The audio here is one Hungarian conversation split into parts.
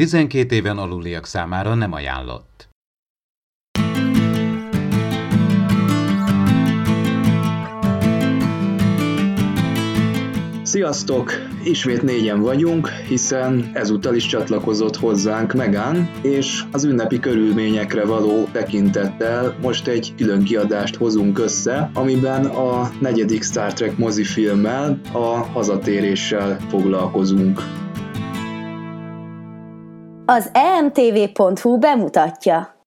12 éven aluliak számára nem ajánlott. Sziasztok! Ismét négyen vagyunk, hiszen ezúttal is csatlakozott hozzánk Megán, és az ünnepi körülményekre való tekintettel most egy külön kiadást hozunk össze, amiben a negyedik Star Trek mozifilmmel, a hazatéréssel foglalkozunk. Az emtv.hu bemutatja.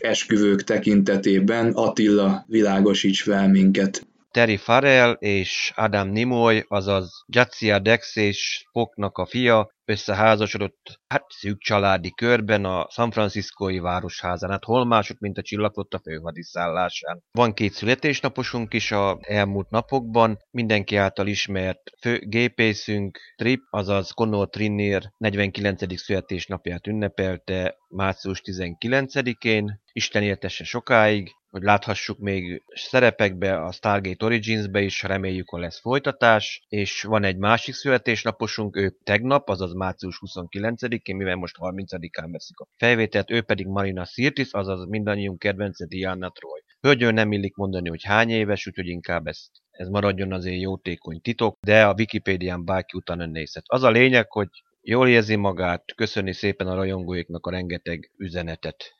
Esküvők tekintetében Attila világosíts fel minket. Terry Farrell és Adam Nimoy, azaz Jadzia Dex és Spocknak a fia, összeházasodott, hát szűk családi körben a San Franciscoi városházán, hát hol mások, mint a csillagflotta főhadiszállásán. Van két születésnaposunk is a elmúlt napokban, mindenki által ismert fő gépészünk Trip, azaz Connor Trinnier 49. születésnapját ünnepelte március 19-én, Isten éltesse sokáig, hogy láthassuk még szerepekbe a Stargate Origins-be is, reméljük, hogy lesz folytatás, és van egy másik születésnaposunk, ő tegnap, azaz március 29-én, mivel most 30-án veszik a felvételt, ő pedig Marina Sirtis, azaz mindannyiunk kedvence Diana Troy. Hölgyön nem illik mondani, hogy hány éves, úgyhogy inkább ezt ez maradjon azért jótékony titok, de a Wikipédián bárki utána nézhet. Az a lényeg, hogy jól érzi magát, köszöni szépen a rajongóiknak a rengeteg üzenetet.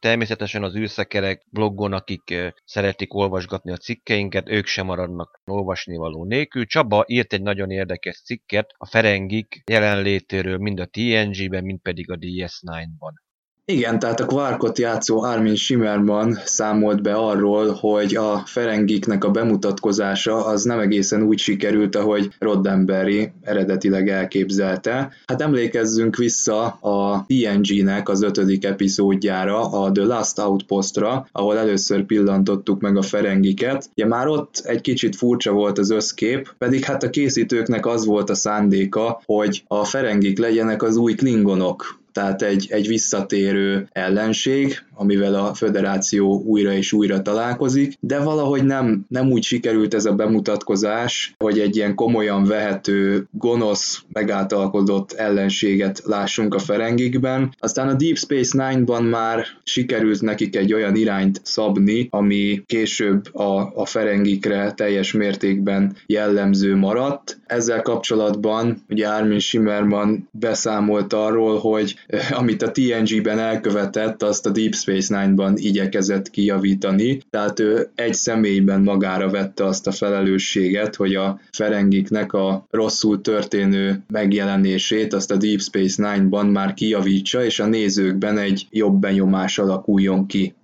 Természetesen az űrszekerek blogon, akik szeretik olvasgatni a cikkeinket, ők sem maradnak olvasnivaló nélkül. Csaba írt egy nagyon érdekes cikket a Ferengik jelenlétéről mind a TNG-ben, mind pedig a DS9-ban. Igen, tehát a Quarkot játszó Armin Shimmerman számolt be arról, hogy a Ferengiknek a bemutatkozása az nem egészen úgy sikerült, ahogy Roddenberry eredetileg elképzelte. Hát emlékezzünk vissza a TNG-nek az ötödik epizódjára, a The Last Outpostra, ahol először pillantottuk meg a Ferengiket. Ugye már ott egy kicsit furcsa volt az összkép, pedig hát a készítőknek az volt a szándéka, hogy a Ferengik legyenek az új klingonok tehát egy, egy visszatérő ellenség, amivel a föderáció újra és újra találkozik, de valahogy nem, nem úgy sikerült ez a bemutatkozás, hogy egy ilyen komolyan vehető, gonosz, megáltalkodott ellenséget lássunk a Ferengikben. Aztán a Deep Space Nine-ban már sikerült nekik egy olyan irányt szabni, ami később a, a Ferengikre teljes mértékben jellemző maradt. Ezzel kapcsolatban ugye Armin Shimmerman beszámolt arról, hogy eh, amit a TNG-ben elkövetett, azt a Deep Space Space Nine-ban igyekezett kijavítani, tehát ő egy személyben magára vette azt a felelősséget, hogy a Ferengiknek a rosszul történő megjelenését azt a Deep Space Nine-ban már kijavítsa, és a nézőkben egy jobb benyomás alakuljon ki.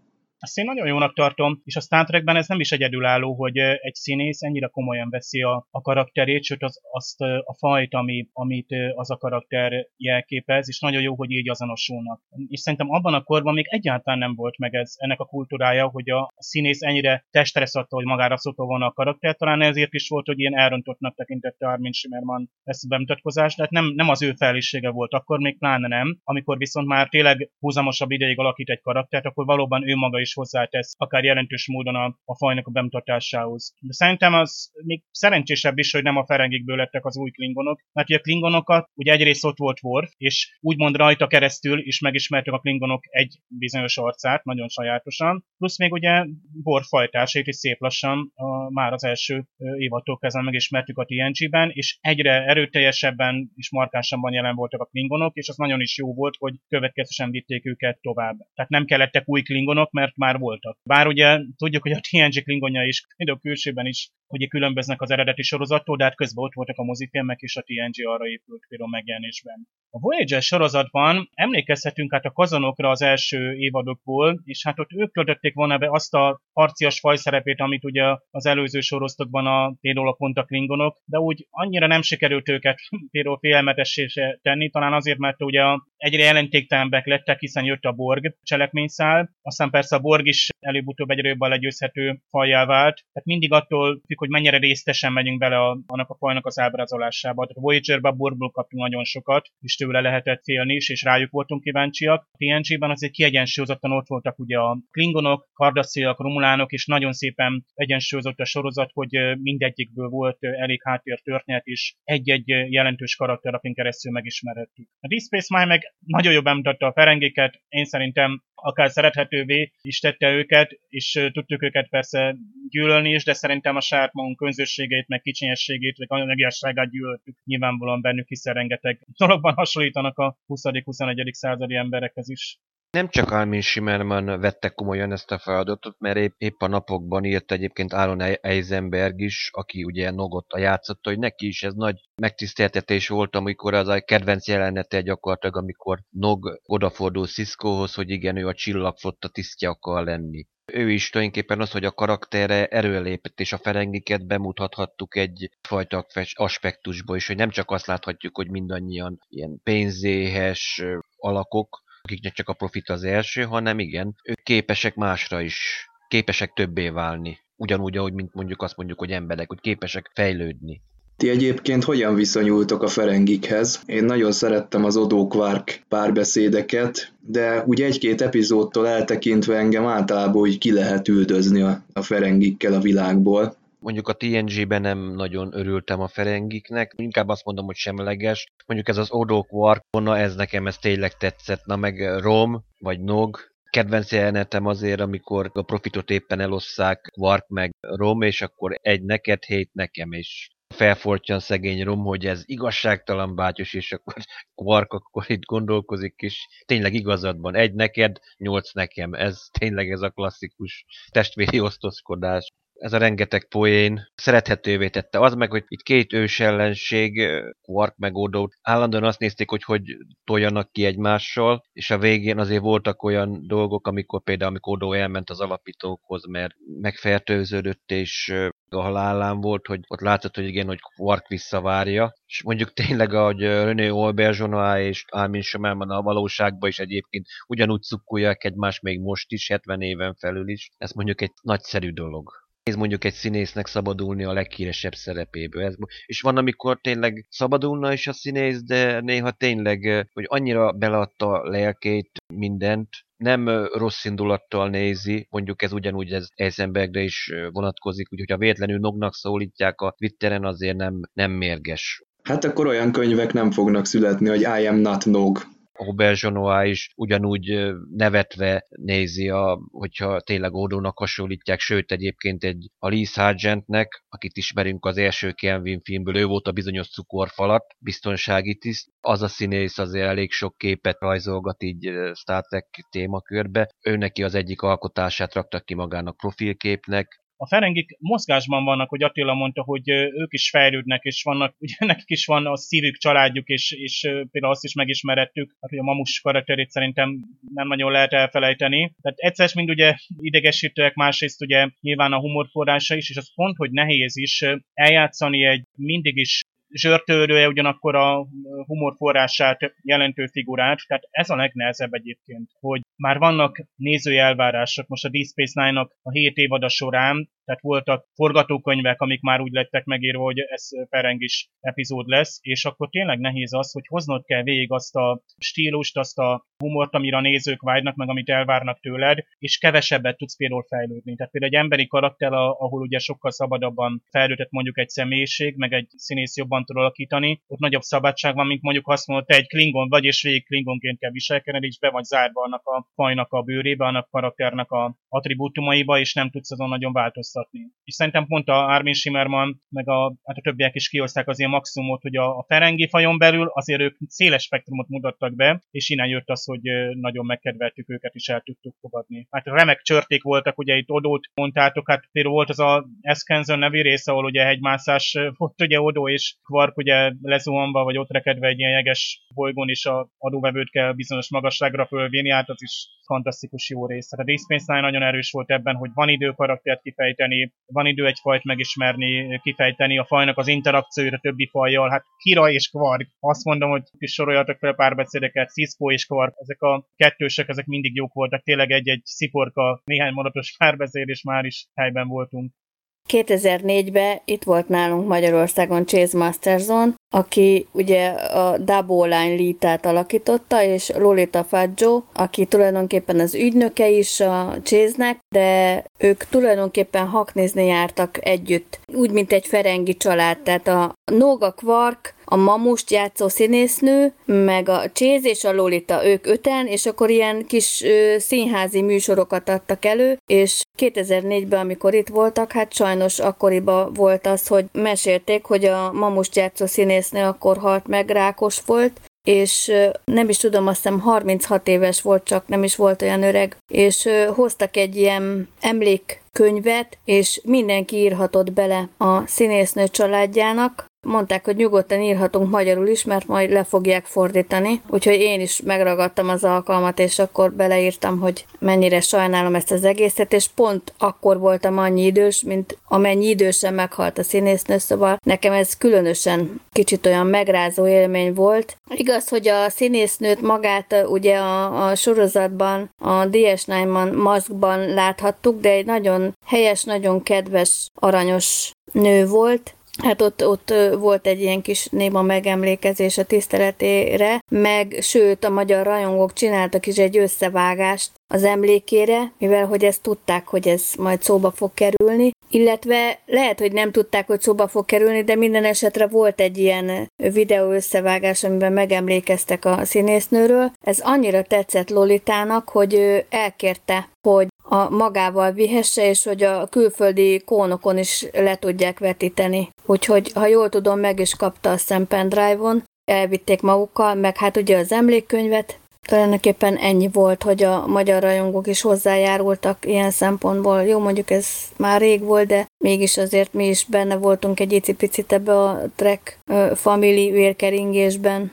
Ezt én nagyon jónak tartom, és a Star Trekben ez nem is egyedülálló, hogy egy színész ennyire komolyan veszi a, a karakterét, sőt az, azt a fajt, ami, amit az a karakter jelképez, és nagyon jó, hogy így azonosulnak. És szerintem abban a korban még egyáltalán nem volt meg ez, ennek a kultúrája, hogy a színész ennyire testre szabta, hogy magára szokta volna a karakter, talán ezért is volt, hogy ilyen elrontottnak tekintette Armin Shimmerman ezt a bemutatkozást, de hát nem, nem az ő felelőssége volt akkor, még pláne nem. Amikor viszont már tényleg húzamosabb ideig alakít egy karaktert, akkor valóban ő maga is hozzátesz, akár jelentős módon a, a fajnak a bemutatásához. De szerintem az még szerencsésebb is, hogy nem a Ferengikből lettek az új klingonok, mert ugye a klingonokat ugye egyrészt ott volt Worf, és úgymond rajta keresztül is megismertük a klingonok egy bizonyos arcát, nagyon sajátosan, plusz még ugye Worf fajtásait is szép lassan a, már az első évattól kezdve megismertük a TNG-ben, és egyre erőteljesebben és markánsabban jelen voltak a klingonok, és az nagyon is jó volt, hogy következősen vitték őket tovább. Tehát nem kellettek új klingonok, mert már voltak. Bár ugye tudjuk, hogy a TNG klingonja is mind a külsőben is hogy különböznek az eredeti sorozattól, de hát közben ott voltak a mozifilmek, és a TNG arra épült például megjelenésben. A Voyager sorozatban emlékezhetünk hát a kazanokra az első évadokból, és hát ott ők töltötték volna be azt a harcias fajszerepét, amit ugye az előző sorozatokban a például a pont a klingonok, de úgy annyira nem sikerült őket például félelmetessé tenni, talán azért, mert ugye egyre jelentéktelenebbek lettek, hiszen jött a Borg cselekményszál, aztán persze a Borg is előbb-utóbb egyre jobban legyőzhető fajjá vált, tehát mindig attól függ, hogy mennyire résztesen megyünk bele a, annak a fajnak az ábrázolásába. A Voyager-ben a Borgból kaptunk nagyon sokat, és tőle lehetett félni is, és rájuk voltunk kíváncsiak. A TNG-ben azért kiegyensúlyozottan ott voltak ugye a klingonok, kardasziak, romulánok, és nagyon szépen egyensúlyozott a sorozat, hogy mindegyikből volt elég háttér történet, és egy-egy jelentős karakter, akin keresztül megismerhettük. A Deep Space Mine meg nagyon jobb bemutatta a ferengéket, én szerintem akár szerethetővé is tette őket, és tudtuk őket persze gyűlölni is, de szerintem a saját magunk közösségét, meg kicsinyességét, meg anyagiasságát gyűlöltük nyilvánvalóan bennük, hiszen rengeteg dologban hasonlítanak a 20.-21. századi emberekhez is. Nem csak Armin Schimmerman vette komolyan ezt a feladatot, mert épp, épp a napokban írt egyébként Aaron Eisenberg is, aki ugye Nogot a játszotta, hogy neki is ez nagy megtiszteltetés volt, amikor az a kedvenc jelenete gyakorlatilag, amikor Nog odafordul Ciscohoz, hogy igen, ő a csillagflotta tisztje akar lenni. Ő is tulajdonképpen az, hogy a karaktere erőlépett, és a ferengiket bemutathattuk egy fajta aspektusból is, hogy nem csak azt láthatjuk, hogy mindannyian ilyen pénzéhes alakok, akiknek csak a profit az első, hanem igen, ők képesek másra is, képesek többé válni. Ugyanúgy, ahogy mint mondjuk azt mondjuk, hogy emberek, hogy képesek fejlődni. Ti egyébként hogyan viszonyultok a Ferengikhez? Én nagyon szerettem az Odo Quark párbeszédeket, de ugye egy-két epizódtól eltekintve engem általában úgy ki lehet üldözni a, a Ferengikkel a világból. Mondjuk a TNG-ben nem nagyon örültem a Ferengiknek, inkább azt mondom, hogy semleges. Mondjuk ez az Odo Quark, na ez nekem ez tényleg tetszett, na meg Rom, vagy Nog, kedvenc jelenetem azért, amikor a profitot éppen elosszák Quark meg Rom, és akkor egy neked, hét nekem, és felfortyan szegény Rom, hogy ez igazságtalan bátyos, és akkor Quark akkor itt gondolkozik, és tényleg igazadban egy neked, nyolc nekem. Ez tényleg ez a klasszikus testvéri osztozkodás ez a rengeteg poén szerethetővé tette. Az meg, hogy itt két ős ellenség, Quark meg állandóan azt nézték, hogy hogy toljanak ki egymással, és a végén azért voltak olyan dolgok, amikor például amikor Odo elment az alapítókhoz, mert megfertőződött, és a halálán volt, hogy ott látszott, hogy igen, hogy Quark visszavárja, és mondjuk tényleg, ahogy René Olbergeonois és Armin Schimmelmann a valóságban is egyébként ugyanúgy cukkulják egymást még most is, 70 éven felül is, ez mondjuk egy nagyszerű dolog nehéz mondjuk egy színésznek szabadulni a leghíresebb szerepéből. Ez, és van, amikor tényleg szabadulna is a színész, de néha tényleg, hogy annyira beleadta lelkét, mindent, nem rossz indulattal nézi, mondjuk ez ugyanúgy ez Eisenbergre is vonatkozik, úgyhogy ha véletlenül Nognak szólítják a Twitteren, azért nem, nem mérges. Hát akkor olyan könyvek nem fognak születni, hogy I am not Nog. Auberge is ugyanúgy nevetve nézi, a, hogyha tényleg Ódónak hasonlítják, sőt egyébként egy a Lee akit ismerünk az első Kelvin filmből, ő volt a bizonyos cukorfalat, biztonsági tiszt, az a színész azért elég sok képet rajzolgat így Star Trek témakörbe. Ő neki az egyik alkotását raktak ki magának profilképnek, a ferengik mozgásban vannak, hogy Attila mondta, hogy ők is fejlődnek, és vannak, ugye nekik is van a szívük, családjuk, és, és például azt is megismerettük, hát, hogy a mamus karakterét szerintem nem nagyon lehet elfelejteni. Tehát egyszer mind ugye idegesítőek, másrészt ugye nyilván a humorforrása is, és az pont, hogy nehéz is eljátszani egy mindig is zsörtőrője, ugyanakkor a humor forrását jelentő figurát, tehát ez a legnehezebb egyébként, hogy már vannak nézői elvárások, most a Deep Space Nine-nak a 7 évada során tehát voltak forgatókönyvek, amik már úgy lettek megírva, hogy ez Ferengis epizód lesz, és akkor tényleg nehéz az, hogy hoznod kell végig azt a stílust, azt a humort, amire a nézők vágynak, meg amit elvárnak tőled, és kevesebbet tudsz például fejlődni. Tehát például egy emberi karakter, ahol ugye sokkal szabadabban fejlődött mondjuk egy személyiség, meg egy színész jobban tud alakítani, ott nagyobb szabadság van, mint mondjuk azt mondod, te egy klingon vagy, és végig klingonként kell viselkedned, és be vagy zárva annak a fajnak a bőrébe, annak karakternek a attribútumaiba, és nem tudsz azon nagyon változtatni szórakoztatni. És szerintem pont a Armin Shimmerman, meg a, hát a többiek is kihozták az ilyen maximumot, hogy a, a Ferengi fajon belül azért ők széles spektrumot mutattak be, és innen jött az, hogy nagyon megkedveltük őket, és el tudtuk fogadni. Hát remek csörték voltak, ugye itt Odót mondtátok, hát például volt az a Eskenzen nevű része, ahol ugye hegymászás volt, ugye Odó és Quark ugye lezuhanva, vagy ott rekedve egy ilyen jeges bolygón, és a adóvevőt kell bizonyos magasságra fölvinni, hát az is fantasztikus jó rész. Tehát a Deep nagyon erős volt ebben, hogy van idő karaktert kifejteni, van idő egy fajt megismerni, kifejteni, a fajnak az interakciót a többi fajjal, hát Kira és Quark. Azt mondom, hogy is soroljatok fel párbeszédeket, Cisco és Quark, ezek a kettősek, ezek mindig jók voltak, tényleg egy-egy sziporka, néhány mondatos párbeszéd, és már is helyben voltunk. 2004-ben itt volt nálunk Magyarországon Chase Masterson, aki ugye a Double Line Lítát alakította, és Lolita Faggio, aki tulajdonképpen az ügynöke is a Chase-nek, de ők tulajdonképpen haknézni jártak együtt, úgy, mint egy ferengi család, tehát a Noga Quark, a Mamust játszó színésznő, meg a Chase és a Lolita, ők öten, és akkor ilyen kis ö, színházi műsorokat adtak elő, és 2004-ben, amikor itt voltak, hát sajnos akkoriban volt az, hogy mesélték, hogy a Mamust játszó színésznő akkor halt meg, rákos volt, és nem is tudom, azt hiszem 36 éves volt, csak nem is volt olyan öreg, és hoztak egy ilyen emlékkönyvet, és mindenki írhatott bele a színésznő családjának, Mondták, hogy nyugodtan írhatunk magyarul is, mert majd le fogják fordítani. Úgyhogy én is megragadtam az alkalmat, és akkor beleírtam, hogy mennyire sajnálom ezt az egészet, és pont akkor voltam annyi idős, mint amennyi idősen meghalt a színésznő, szóval nekem ez különösen kicsit olyan megrázó élmény volt. Igaz, hogy a színésznőt magát ugye a, a sorozatban, a DS9-ban, maszkban láthattuk, de egy nagyon helyes, nagyon kedves, aranyos nő volt, Hát ott, ott volt egy ilyen kis néma megemlékezés a tiszteletére, meg sőt a magyar rajongók csináltak is egy összevágást az emlékére, mivel hogy ezt tudták, hogy ez majd szóba fog kerülni, illetve lehet, hogy nem tudták, hogy szóba fog kerülni, de minden esetre volt egy ilyen videó összevágás, amiben megemlékeztek a színésznőről. Ez annyira tetszett Lolitának, hogy ő elkérte, hogy a magával vihesse, és hogy a külföldi kónokon is le tudják vetíteni. Úgyhogy, ha jól tudom, meg is kapta a szem pendrive-on, elvitték magukkal, meg hát ugye az emlékkönyvet, tulajdonképpen ennyi volt, hogy a magyar rajongók is hozzájárultak ilyen szempontból. Jó, mondjuk ez már rég volt, de mégis azért mi is benne voltunk egy icipicit ebbe a Trek Family vérkeringésben.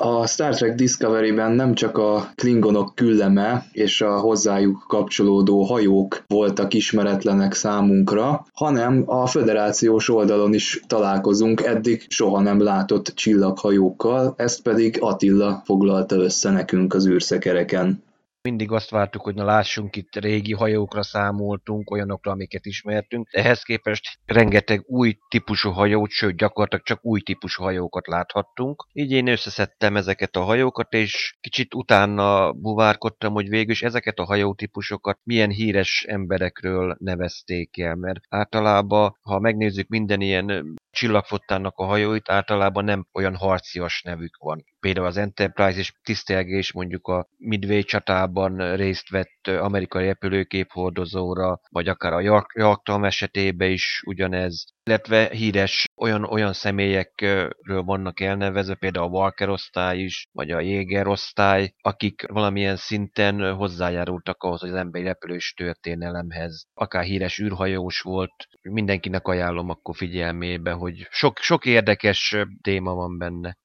A Star Trek Discovery-ben nem csak a klingonok külleme és a hozzájuk kapcsolódó hajók voltak ismeretlenek számunkra, hanem a föderációs oldalon is találkozunk eddig soha nem látott csillaghajókkal, ezt pedig Attila foglalta össze nekünk az űrszekereken mindig azt vártuk, hogy na lássunk itt régi hajókra számoltunk, olyanokra, amiket ismertünk. Ehhez képest rengeteg új típusú hajót, sőt gyakorlatilag csak új típusú hajókat láthattunk. Így én összeszedtem ezeket a hajókat, és kicsit utána buvárkodtam, hogy végül is ezeket a hajótípusokat milyen híres emberekről nevezték el, mert általában, ha megnézzük minden ilyen csillagfottának a hajóit általában nem olyan harcias nevük van. Például az Enterprise és tisztelgés mondjuk a Midway csatában részt vett amerikai repülőkép hordozóra, vagy akár a Jaktam esetében is ugyanez, illetve híres olyan, olyan személyekről vannak elnevezve, például a Walker osztály is, vagy a Jéger osztály, akik valamilyen szinten hozzájárultak ahhoz, hogy az emberi repülős történelemhez. Akár híres űrhajós volt, mindenkinek ajánlom akkor figyelmébe, hogy sok, sok érdekes téma van benne.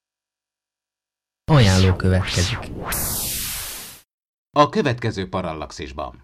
Ajánló következik. A következő parallaxisban.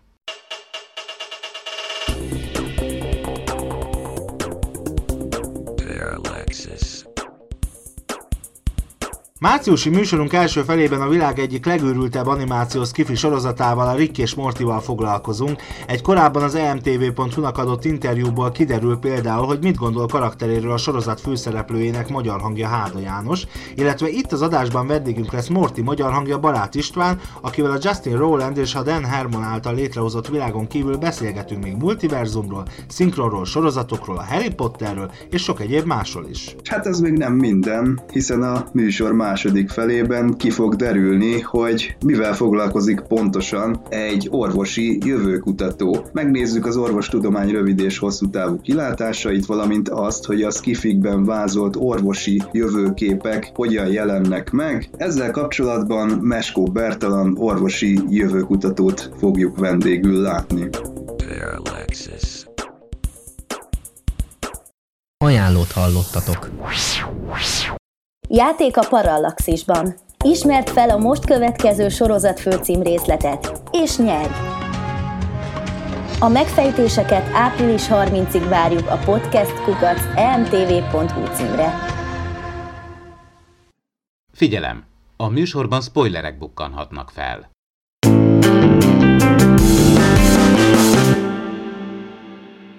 Márciusi műsorunk első felében a világ egyik legőrültebb animációs kifi sorozatával, a Rick és Mortival foglalkozunk. Egy korábban az emtv.hu-nak adott interjúból kiderül például, hogy mit gondol karakteréről a sorozat főszereplőjének magyar hangja Háda János, illetve itt az adásban vendégünk lesz Morty magyar hangja Barát István, akivel a Justin Rowland és a Dan Herman által létrehozott világon kívül beszélgetünk még multiverzumról, szinkronról, sorozatokról, a Harry Potterről és sok egyéb másról is. Hát ez még nem minden, hiszen a műsor már második felében ki fog derülni, hogy mivel foglalkozik pontosan egy orvosi jövőkutató. Megnézzük az orvostudomány rövid és hosszú távú kilátásait, valamint azt, hogy a skifikben vázolt orvosi jövőképek hogyan jelennek meg. Ezzel kapcsolatban Meskó Bertalan orvosi jövőkutatót fogjuk vendégül látni. Ajánlót hallottatok. Játék a Parallaxisban. Ismert fel a most következő sorozat főcím részletet, és nyerj! A megfejtéseket április 30-ig várjuk a podcastkukac emtv.hu címre. Figyelem! A műsorban spoilerek bukkanhatnak fel.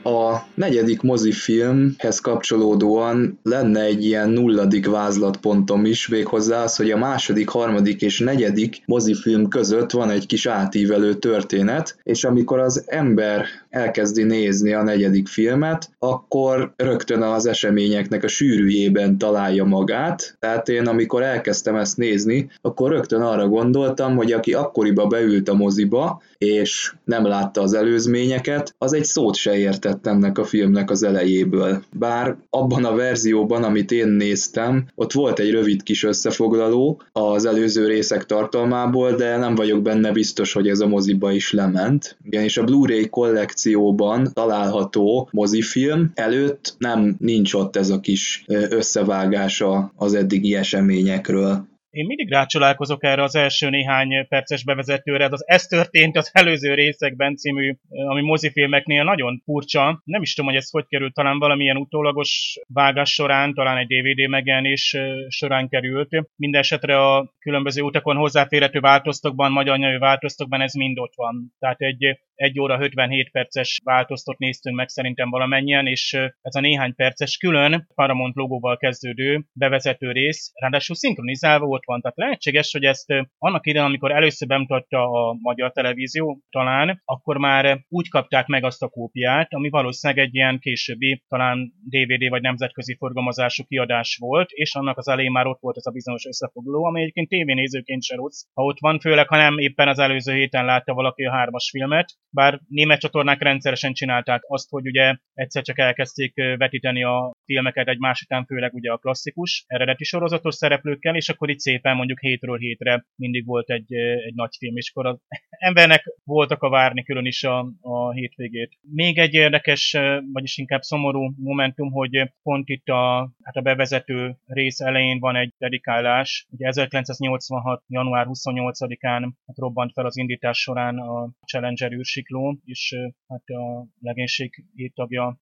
A negyedik mozifilmhez kapcsolódóan lenne egy ilyen nulladik vázlatpontom is, véghozzá az, hogy a második, harmadik és negyedik mozifilm között van egy kis átívelő történet, és amikor az ember elkezdi nézni a negyedik filmet, akkor rögtön az eseményeknek a sűrűjében találja magát. Tehát én amikor elkezdtem ezt nézni, akkor rögtön arra gondoltam, hogy aki akkoriba beült a moziba, és nem látta az előzményeket, az egy szót se értett ennek a filmnek az elejéből. Bár abban a verzióban, amit én néztem, ott volt egy rövid kis összefoglaló az előző részek tartalmából, de nem vagyok benne biztos, hogy ez a moziba is lement. és a Blu-ray kollekcióban található mozifilm előtt nem nincs ott ez a kis összevágása az eddigi eseményekről. Én mindig rácsolálkozok erre az első néhány perces bevezetőre, az Ez történt az előző részekben című, ami mozifilmeknél nagyon furcsa. Nem is tudom, hogy ez hogy került, talán valamilyen utólagos vágás során, talán egy DVD megjelenés során került. Mindenesetre a különböző utakon hozzáférhető változtokban, magyar nyelvű változtokban ez mind ott van. Tehát egy 1 óra 57 perces változtot néztünk meg szerintem valamennyien, és ez a néhány perces külön Paramount logóval kezdődő bevezető rész, ráadásul szinkronizálva ott van. Tehát lehetséges, hogy ezt annak idején, amikor először bemutatta a magyar televízió, talán, akkor már úgy kapták meg azt a kópiát, ami valószínűleg egy ilyen későbbi, talán DVD vagy nemzetközi forgalmazású kiadás volt, és annak az elején már ott volt ez a bizonyos összefoglaló, ami egyébként tévénézőként se rossz, ha ott van, főleg ha nem éppen az előző héten látta valaki a hármas filmet, bár német csatornák rendszeresen csinálták azt, hogy ugye egyszer csak elkezdték vetíteni a filmeket egymás után, főleg ugye a klasszikus, eredeti sorozatos szereplőkkel, és akkor itt szépen mondjuk hétről hétre mindig volt egy, egy nagy film, és akkor az embernek voltak a várni külön is a, a hétvégét. Még egy érdekes, vagyis inkább szomorú momentum, hogy pont itt a, hát a bevezető rész elején van egy dedikálás. Ugye 1986. január 28-án hát robbant fel az indítás során a Challenger űrsikló, és hát a legénység tagja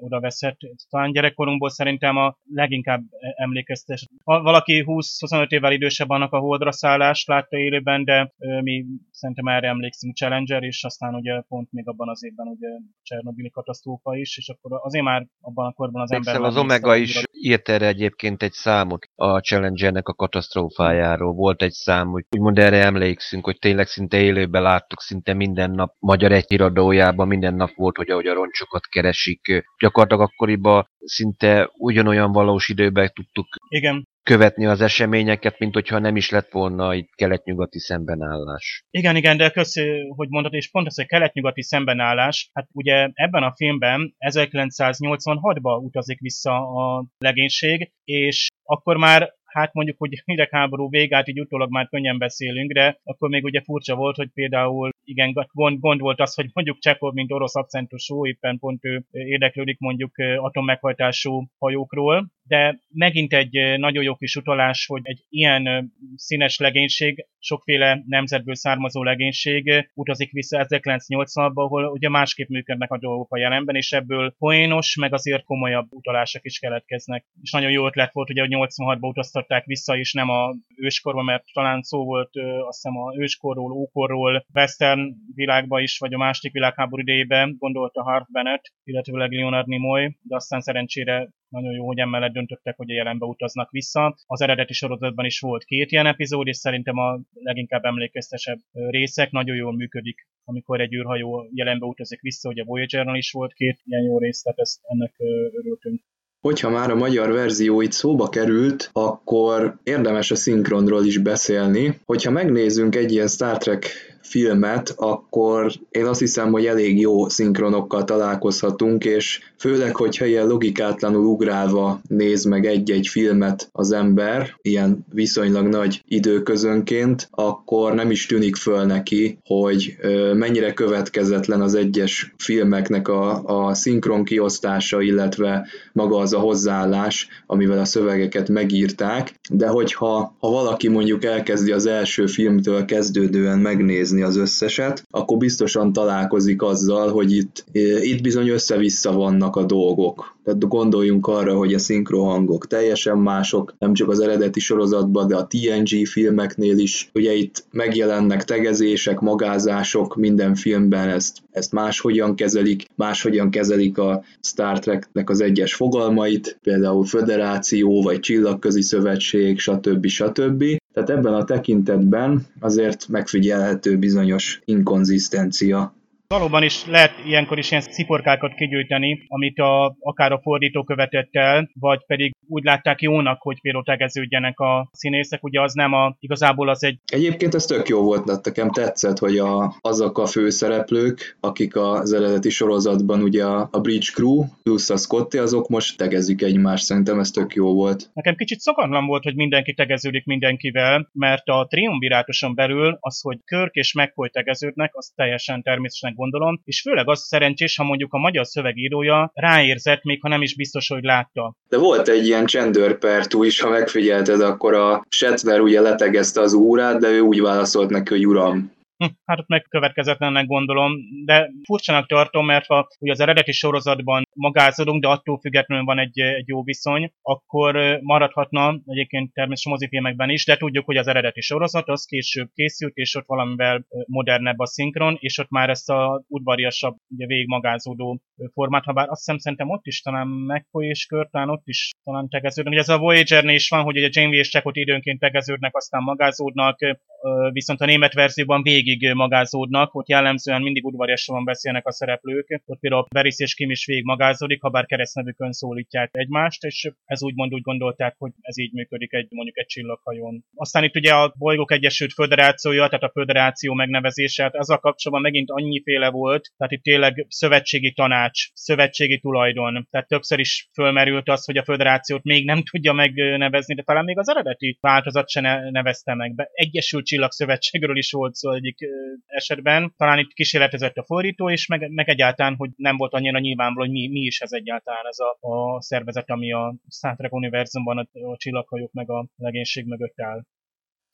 oda veszett. Talán gyerekkorunkból szerintem a leginkább emlékeztes. Ha valaki 20-25 évvel idősebb annak a holdra szállást látta élőben, de mi szerintem erre emlékszünk Challenger, és aztán ugye pont még abban az évben ugye Csernobili katasztrófa is, és akkor azért már abban a korban az ember... az Omega is írt erre egyébként egy számot a Challengernek a katasztrófájáról. Volt egy szám, hogy úgymond erre emlékszünk, hogy tényleg szinte élőben láttuk szinte minden nap magyar egy híradójában, minden nap volt, hogy ahogy a roncsokat keresik. Gyakorlatilag akkoriban szinte ugyanolyan valós időben tudtuk Igen követni az eseményeket, mint hogyha nem is lett volna itt kelet-nyugati szembenállás. Igen, igen, de köszi, hogy mondod, és pont ez a kelet-nyugati szembenállás, hát ugye ebben a filmben 1986-ba utazik vissza a legénység, és akkor már hát mondjuk, hogy hidegháború végát így utólag már könnyen beszélünk, de akkor még ugye furcsa volt, hogy például igen, gond, gond volt az, hogy mondjuk Csekov, mint orosz akcentusú, éppen pont ő érdeklődik mondjuk atommeghajtású hajókról, de megint egy nagyon jó kis utalás, hogy egy ilyen színes legénység, sokféle nemzetből származó legénység utazik vissza 1980-ba, ahol ugye másképp működnek a dolgok a jelenben, és ebből poénos, meg azért komolyabb utalások is keletkeznek. És nagyon jó ötlet volt, ugye, hogy 86-ba utaztatták vissza, és nem a őskorba, mert talán szó volt azt hiszem a őskorról, ókorról, western világba is, vagy a második világháború idejében, gondolta Harv Bennett, illetőleg Leonard Nimoy, de aztán szerencsére nagyon jó, hogy emellett döntöttek, hogy a jelenbe utaznak vissza. Az eredeti sorozatban is volt két ilyen epizód, és szerintem a leginkább emlékeztesebb részek nagyon jól működik, amikor egy űrhajó jelenbe utazik vissza, hogy a voyager is volt két ilyen jó rész, tehát ezt ennek örültünk. Hogyha már a magyar verzió itt szóba került, akkor érdemes a szinkronról is beszélni. Hogyha megnézzünk egy ilyen Star Trek filmet, akkor én azt hiszem, hogy elég jó szinkronokkal találkozhatunk, és főleg, hogyha ilyen logikátlanul ugrálva néz meg egy-egy filmet az ember, ilyen viszonylag nagy időközönként, akkor nem is tűnik föl neki, hogy mennyire következetlen az egyes filmeknek a, a szinkron kiosztása, illetve maga az a hozzáállás, amivel a szövegeket megírták, de hogyha ha valaki mondjuk elkezdi az első filmtől kezdődően megnézni az összeset, akkor biztosan találkozik azzal, hogy itt, itt bizony össze-vissza vannak a dolgok. Tehát gondoljunk arra, hogy a szinkrohangok teljesen mások, nem csak az eredeti sorozatban, de a TNG filmeknél is. Ugye itt megjelennek tegezések, magázások minden filmben, ezt, ezt máshogyan kezelik, máshogyan kezelik a Star Treknek az egyes fogalmait, például föderáció, vagy csillagközi szövetség, stb. stb. Tehát ebben a tekintetben azért megfigyelhető bizonyos inkonzisztencia. Valóban is lehet ilyenkor is ilyen sziporkákat kigyűjteni, amit a, akár a fordító követett el, vagy pedig úgy látták jónak, hogy például tegeződjenek a színészek, ugye az nem a, igazából az egy... Egyébként ez tök jó volt, nekem tetszett, hogy a, azok a főszereplők, akik az eredeti sorozatban ugye a, a Bridge Crew plusz a Scotty, azok most tegezik egymást, szerintem ez tök jó volt. Nekem kicsit szokatlan volt, hogy mindenki tegeződik mindenkivel, mert a triumvirátuson belül az, hogy Körk és McCoy tegeződnek, az teljesen természetesen gondolom, és főleg az szerencsés, ha mondjuk a magyar szövegírója ráérzett, még ha nem is biztos, hogy látta. De volt egy ilyen csendőrpertú is, ha megfigyelted, akkor a Shatner ugye letegezte az órát, de ő úgy válaszolt neki, hogy uram. Hát megkövetkezetlennek gondolom, de furcsának tartom, mert ha ugye az eredeti sorozatban magázodunk, de attól függetlenül van egy, egy jó viszony, akkor maradhatna egyébként természetesen mozifilmekben is, de tudjuk, hogy az eredeti sorozat az később készült, és ott valamivel modernebb a szinkron, és ott már ezt a udvariasabb, ugye végigmagázódó formát, ha bár azt hiszem szerintem ott is talán McCoy és talán ott is talán tegeződnek. Ugye ez a Voyager-nél is van, hogy ugye Janeway és Check ott időnként tegeződnek, aztán magázódnak, viszont a német verzióban végig magázódnak, ott jellemzően mindig udvariasan beszélnek a szereplők, ott például Beris és Kim is végig magázódik, ha bár keresztnevükön szólítják egymást, és ez úgymond úgy gondolták, hogy ez így működik egy mondjuk egy csillaghajón. Aztán itt ugye a Bolygók Egyesült Föderációja, tehát a föderáció megnevezése, hát a kapcsolatban megint annyiféle volt, tehát itt tényleg szövetségi tanács, szövetségi tulajdon, tehát többször is fölmerült az, hogy a föderációt még nem tudja megnevezni, de talán még az eredeti változat se nevezte meg. Egyesült Csillagszövetségről is volt szó egyik esetben. Talán itt kísérletezett a fordító, és meg, meg egyáltalán, hogy nem volt annyira nyilvánvaló, hogy mi, mi is ez egyáltalán ez a, a szervezet, ami a Star Trek univerzumban a, a csillaghajók meg a legénység mögött áll.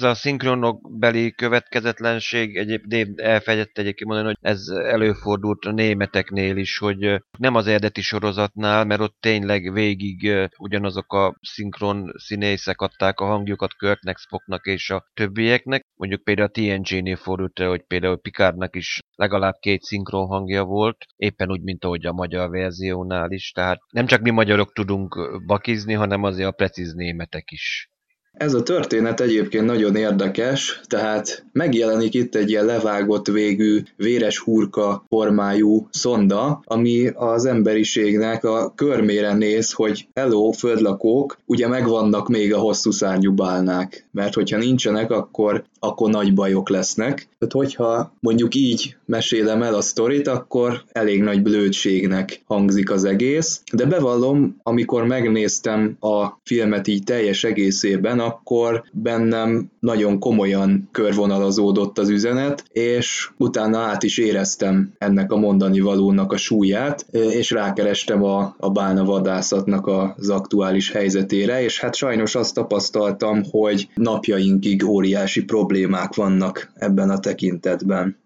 Ez a szinkronok beli következetlenség, egyébként elfejtett egyébként mondani, hogy ez előfordult a németeknél is, hogy nem az eredeti sorozatnál, mert ott tényleg végig ugyanazok a szinkron színészek adták a hangjukat Körtnek, Spocknak és a többieknek. Mondjuk például a TNG-nél fordult hogy például Picardnak is legalább két szinkron hangja volt, éppen úgy, mint ahogy a magyar verziónál is. Tehát nem csak mi magyarok tudunk bakizni, hanem azért a precíz németek is. Ez a történet egyébként nagyon érdekes, tehát megjelenik itt egy ilyen levágott végű, véres hurka formájú szonda, ami az emberiségnek a körmére néz, hogy hello, földlakók, ugye megvannak még a hosszú szárnyú bálnák, mert hogyha nincsenek, akkor, akkor nagy bajok lesznek. Tehát hogyha mondjuk így mesélem el a sztorit, akkor elég nagy blödségnek hangzik az egész, de bevallom, amikor megnéztem a filmet így teljes egészében, akkor bennem nagyon komolyan körvonalazódott az üzenet, és utána át is éreztem ennek a mondani valónak a súlyát, és rákerestem a, a bálna vadászatnak az aktuális helyzetére, és hát sajnos azt tapasztaltam, hogy napjainkig óriási problémák vannak ebben a tekintetben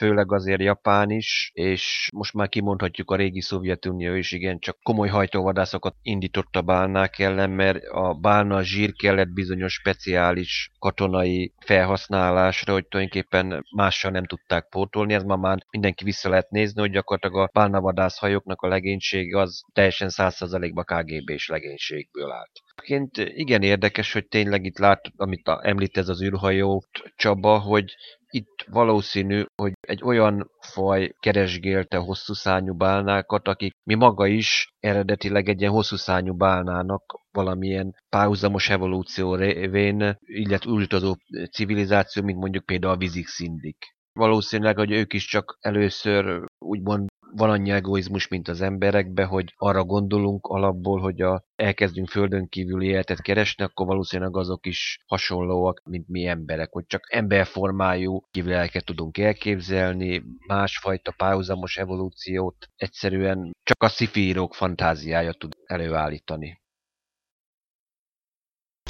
főleg azért Japán is, és most már kimondhatjuk a régi Szovjetunió is igen, csak komoly hajtóvadászokat indított a bálnák ellen, mert a bálna zsír kellett bizonyos speciális katonai felhasználásra, hogy tulajdonképpen mással nem tudták pótolni, ez ma már mindenki vissza lehet nézni, hogy gyakorlatilag a bálnavadász hajóknak a legénység az teljesen 100%-ba KGB-s legénységből állt. Egyébként igen érdekes, hogy tényleg itt lát, amit említ ez az űrhajó Csaba, hogy itt valószínű, hogy egy olyan faj keresgélte hosszú szányú bálnákat, akik mi maga is eredetileg egy ilyen hosszú szányú bálnának valamilyen párhuzamos evolúció révén, illetve újítozó civilizáció, mint mondjuk például a vizik szindik. Valószínűleg, hogy ők is csak először úgymond van annyi egoizmus, mint az emberekbe, hogy arra gondolunk alapból, hogy a, elkezdünk földön kívüli életet keresni, akkor valószínűleg azok is hasonlóak, mint mi emberek, hogy csak emberformájú kívülelket tudunk elképzelni, másfajta párhuzamos evolúciót egyszerűen csak a szifírók fantáziája tud előállítani.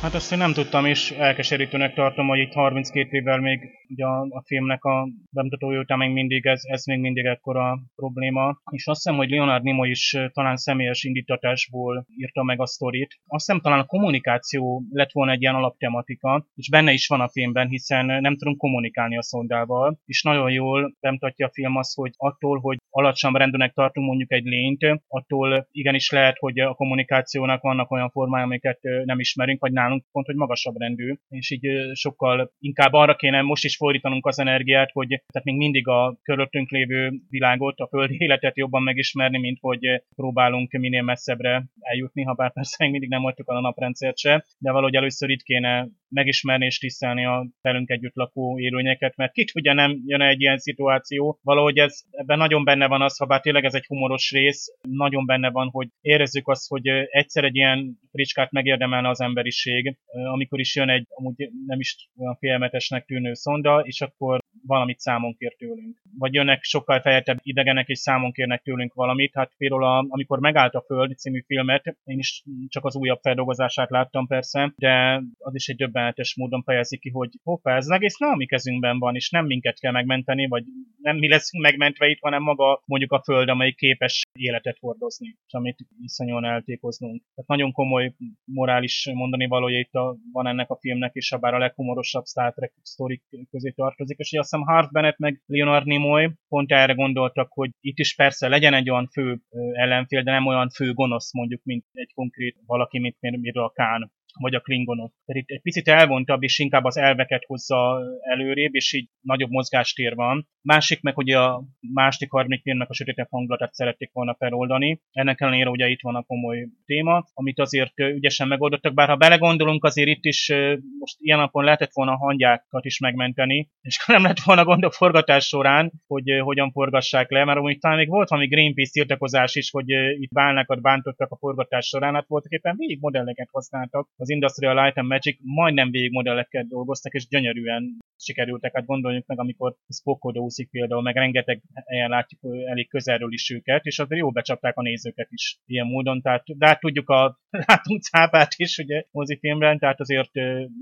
Hát azt én nem tudtam, és elkeserítőnek tartom, hogy itt 32 évvel még ugye a, a filmnek a bemutatója után még mindig ez, ez még mindig ekkora probléma. És azt hiszem, hogy Leonard Nimoy is talán személyes indítatásból írta meg a sztorit. Azt hiszem talán a kommunikáció lett volna egy ilyen alaptematika, és benne is van a filmben, hiszen nem tudunk kommunikálni a szondával, és nagyon jól bemutatja a film azt, hogy attól, hogy alacsony rendűnek tartunk mondjuk egy lényt, attól igenis lehet, hogy a kommunikációnak vannak olyan formája, amiket nem ismerünk, vagy nálunk pont, hogy magasabb rendű, és így sokkal inkább arra kéne most is fordítanunk az energiát, hogy tehát még mindig a körülöttünk lévő világot, a földi életet jobban megismerni, mint hogy próbálunk minél messzebbre eljutni, ha bár persze még mindig nem voltuk a naprendszert se, de valahogy először itt kéne megismerni és tisztelni a velünk együtt lakó élőnyeket, mert kit ugye nem jön egy ilyen szituáció. Valahogy ez, ebben nagyon benne van az, ha bár tényleg ez egy humoros rész, nagyon benne van, hogy érezzük azt, hogy egyszer egy ilyen fricskát megérdemelne az emberiség, amikor is jön egy amúgy nem is olyan félmetesnek tűnő szonda, és akkor valamit számon kér tőlünk. Vagy jönnek sokkal fejlettebb idegenek, és számon kérnek tőlünk valamit. Hát például a, amikor megállt a Föld című filmet, én is csak az újabb feldolgozását láttam persze, de az is egy döbbenetes módon fejezi ki, hogy hoppá, ez egész nem a mi kezünkben van, és nem minket kell megmenteni, vagy nem mi leszünk megmentve itt, hanem maga mondjuk a Föld, amely képes életet hordozni, és amit iszonyúan eltékoznunk. Tehát nagyon komoly morális mondani valója itt a, van ennek a filmnek, és bár a leghumorosabb Star Trek sztorik közé tartozik, és azt hiszem Harv Bennett meg Leonard Nimoy pont erre gondoltak, hogy itt is persze legyen egy olyan fő ellenfél, de nem olyan fő gonosz mondjuk, mint egy konkrét valaki, mint például a Kán vagy a klingonok. Tehát itt egy picit elvontabb, és inkább az elveket hozza előrébb, és így nagyobb mozgástér van. Másik meg, hogy a másik harmadik filmnek a sötétebb hangulatát szerették volna feloldani. Ennek ellenére ugye itt van a komoly téma, amit azért ügyesen megoldottak, bár ha belegondolunk, azért itt is most ilyen napon lehetett volna a hangyákat is megmenteni, és nem lett volna gond a forgatás során, hogy hogyan forgassák le, mert amúgy talán még volt valami Greenpeace tiltakozás is, hogy itt bálnákat bántottak a forgatás során, hát voltak éppen végig modelleket használtak, az Industrial Light and Magic majdnem végig modellekkel dolgoztak, és gyönyörűen sikerültek. Hát gondoljuk meg, amikor Spockod úszik például, meg rengeteg helyen látjuk elég közelről is őket, és azért jó becsapták a nézőket is ilyen módon. Tehát, de hát tudjuk, a, látunk cápát is ugye mozifilmben, tehát azért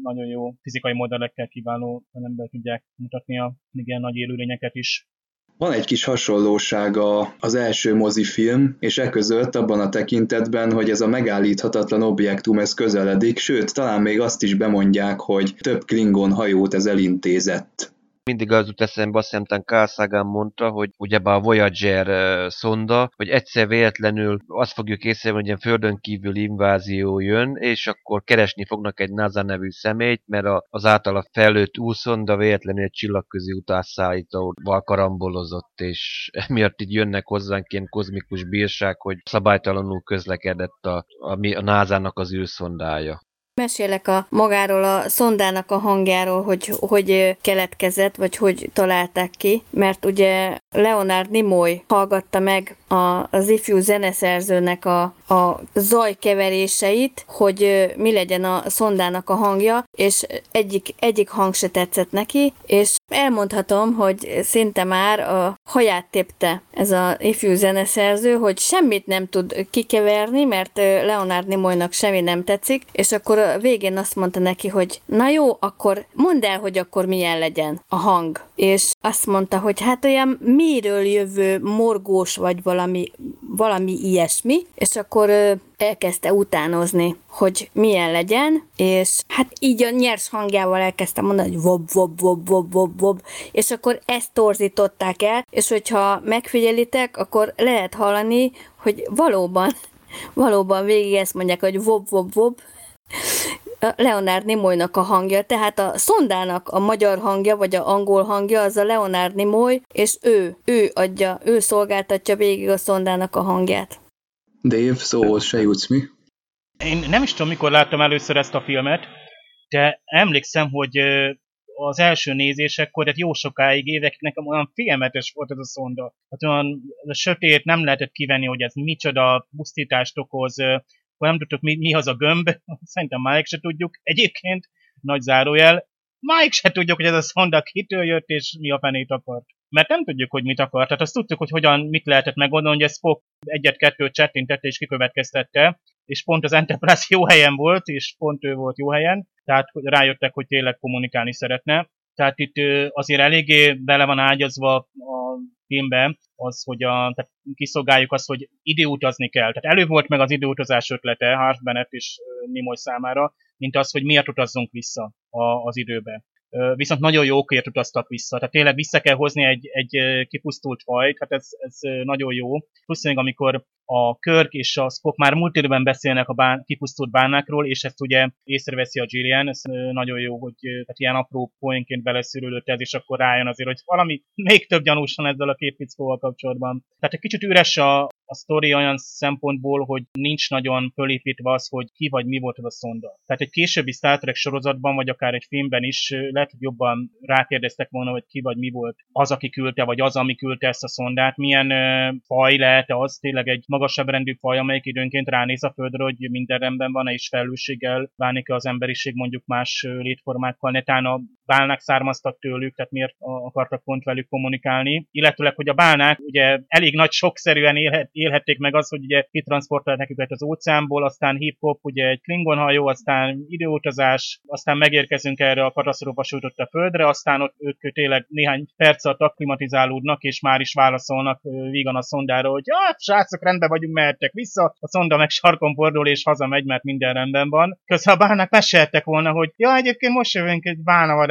nagyon jó fizikai modellekkel kiváló ember tudják mutatni a igen nagy élőlényeket is. Van egy kis hasonlósága az első mozifilm, és e között abban a tekintetben, hogy ez a megállíthatatlan objektum ez közeledik, sőt, talán még azt is bemondják, hogy több Klingon hajót ez elintézett mindig az jut eszembe, azt hiszem, Carl Sagan mondta, hogy ugyebár a Voyager szonda, hogy egyszer véletlenül azt fogjuk észrevenni, hogy ilyen földön kívül invázió jön, és akkor keresni fognak egy NASA nevű személyt, mert az általa fejlőtt úszonda véletlenül egy csillagközi utásszállítóval karambolozott, és emiatt így jönnek hozzánk ilyen kozmikus bírság, hogy szabálytalanul közlekedett a, a, a NASA-nak az űrszondája. Mesélek a magáról a szondának a hangjáról, hogy hogy keletkezett, vagy hogy találták ki, mert ugye Leonard Nimoy hallgatta meg a, az ifjú zeneszerzőnek a, a zajkeveréseit, hogy mi legyen a szondának a hangja, és egyik, egyik hang se tetszett neki, és elmondhatom, hogy szinte már a haját tépte ez a ifjú zeneszerző, hogy semmit nem tud kikeverni, mert Leonard Nimoynak semmi nem tetszik, és akkor a végén azt mondta neki, hogy na jó, akkor mondd el, hogy akkor milyen legyen a hang. És azt mondta, hogy hát olyan miről jövő morgós vagy valami, valami ilyesmi, és akkor elkezdte utánozni, hogy milyen legyen, és hát így a nyers hangjával elkezdte mondani, hogy vob, vob, vob, vob, vob, vob, és akkor ezt torzították el, és hogyha megfigyelitek, akkor lehet hallani, hogy valóban, valóban végig ezt mondják, hogy vob, vob, vob, Leonard Nimoynak a hangja, tehát a szondának a magyar hangja, vagy a angol hangja, az a Leonard Nimoy, és ő, ő adja, ő szolgáltatja végig a szondának a hangját. Dave, szóhoz se jutsz mi? Én nem is tudom, mikor láttam először ezt a filmet, de emlékszem, hogy az első nézésekor, tehát jó sokáig évekig nekem olyan félmetes volt ez a szonda. Hát olyan a sötét, nem lehetett kivenni, hogy ez micsoda pusztítást okoz, nem tudtuk, mi, mi az a gömb, szerintem máig se tudjuk. Egyébként, nagy zárójel, máig se tudjuk, hogy ez a szonda kitől jött, és mi a fenét akart. Mert nem tudjuk, hogy mit akart. Tehát azt tudtuk, hogy hogyan, mit lehetett megoldani, hogy ez Spock egyet-kettőt csettintette és kikövetkeztette, és pont az Enterprise jó helyen volt, és pont ő volt jó helyen, tehát rájöttek, hogy tényleg kommunikálni szeretne. Tehát itt azért eléggé bele van ágyazva a filmben az, hogy a, tehát kiszolgáljuk azt, hogy időutazni kell. Tehát elő volt meg az időutazás ötlete Harf Bennett és Nimoy számára, mint az, hogy miért utazzunk vissza a, az időbe viszont nagyon jókért utaztak vissza. Tehát tényleg vissza kell hozni egy, egy kipusztult fajt, hát ez, ez nagyon jó. Plusz még amikor a Körk és a Spock már múlt időben beszélnek a bán, kipusztult bánákról, és ezt ugye észreveszi a Gillian, ez nagyon jó, hogy tehát ilyen apró poénként beleszűrődött ez, és akkor rájön azért, hogy valami még több gyanúsan ezzel a két fickóval kapcsolatban. Tehát egy kicsit üres a, a sztori olyan szempontból, hogy nincs nagyon fölépítve az, hogy ki vagy mi volt az a szonda. Tehát egy későbbi Star Trek sorozatban, vagy akár egy filmben is lehet, hogy jobban rákérdeztek volna, hogy ki vagy mi volt az, aki küldte, vagy az, ami küldte ezt a szondát, milyen ö, faj lehet az, tényleg egy magasabb rendű faj, amelyik időnként ránéz a földre, hogy minden rendben van-e, és felelősséggel bánik-e az emberiség mondjuk más létformákkal, netán a bálnák származtak tőlük, tehát miért akartak pont velük kommunikálni. Illetőleg, hogy a bálnák ugye elég nagy sokszerűen élhet, élhették meg az, hogy ugye kitransportálták őket az óceánból, aztán hip-hop, ugye egy Klingon hajó, aztán időutazás, aztán megérkezünk erre a katasztrófa a földre, aztán ott ők tényleg néhány perc alatt akklimatizálódnak, és már is válaszolnak vígan a szondára, hogy ja, srácok, rendben vagyunk, mehettek vissza, a szonda meg sarkon fordul és hazamegy, mert minden rendben van. Közben a bának meséltek volna, hogy ja, egyébként most jövünk egy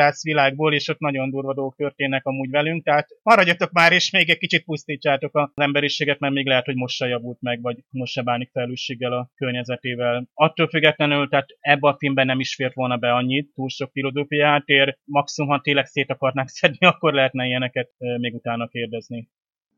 bánavadász világból, és ott nagyon durva dolgok történnek amúgy velünk, tehát maradjatok már, és még egy kicsit pusztítsátok az emberiséget, mert még lehet, hogy most se javult meg, vagy most se bánik felelősséggel a környezetével. Attól függetlenül, tehát ebbe a filmben nem is fért volna be annyit, túl sok filozófiát ér, maximum, ha tényleg szét akarnák szedni, akkor lehetne ilyeneket még utána kérdezni.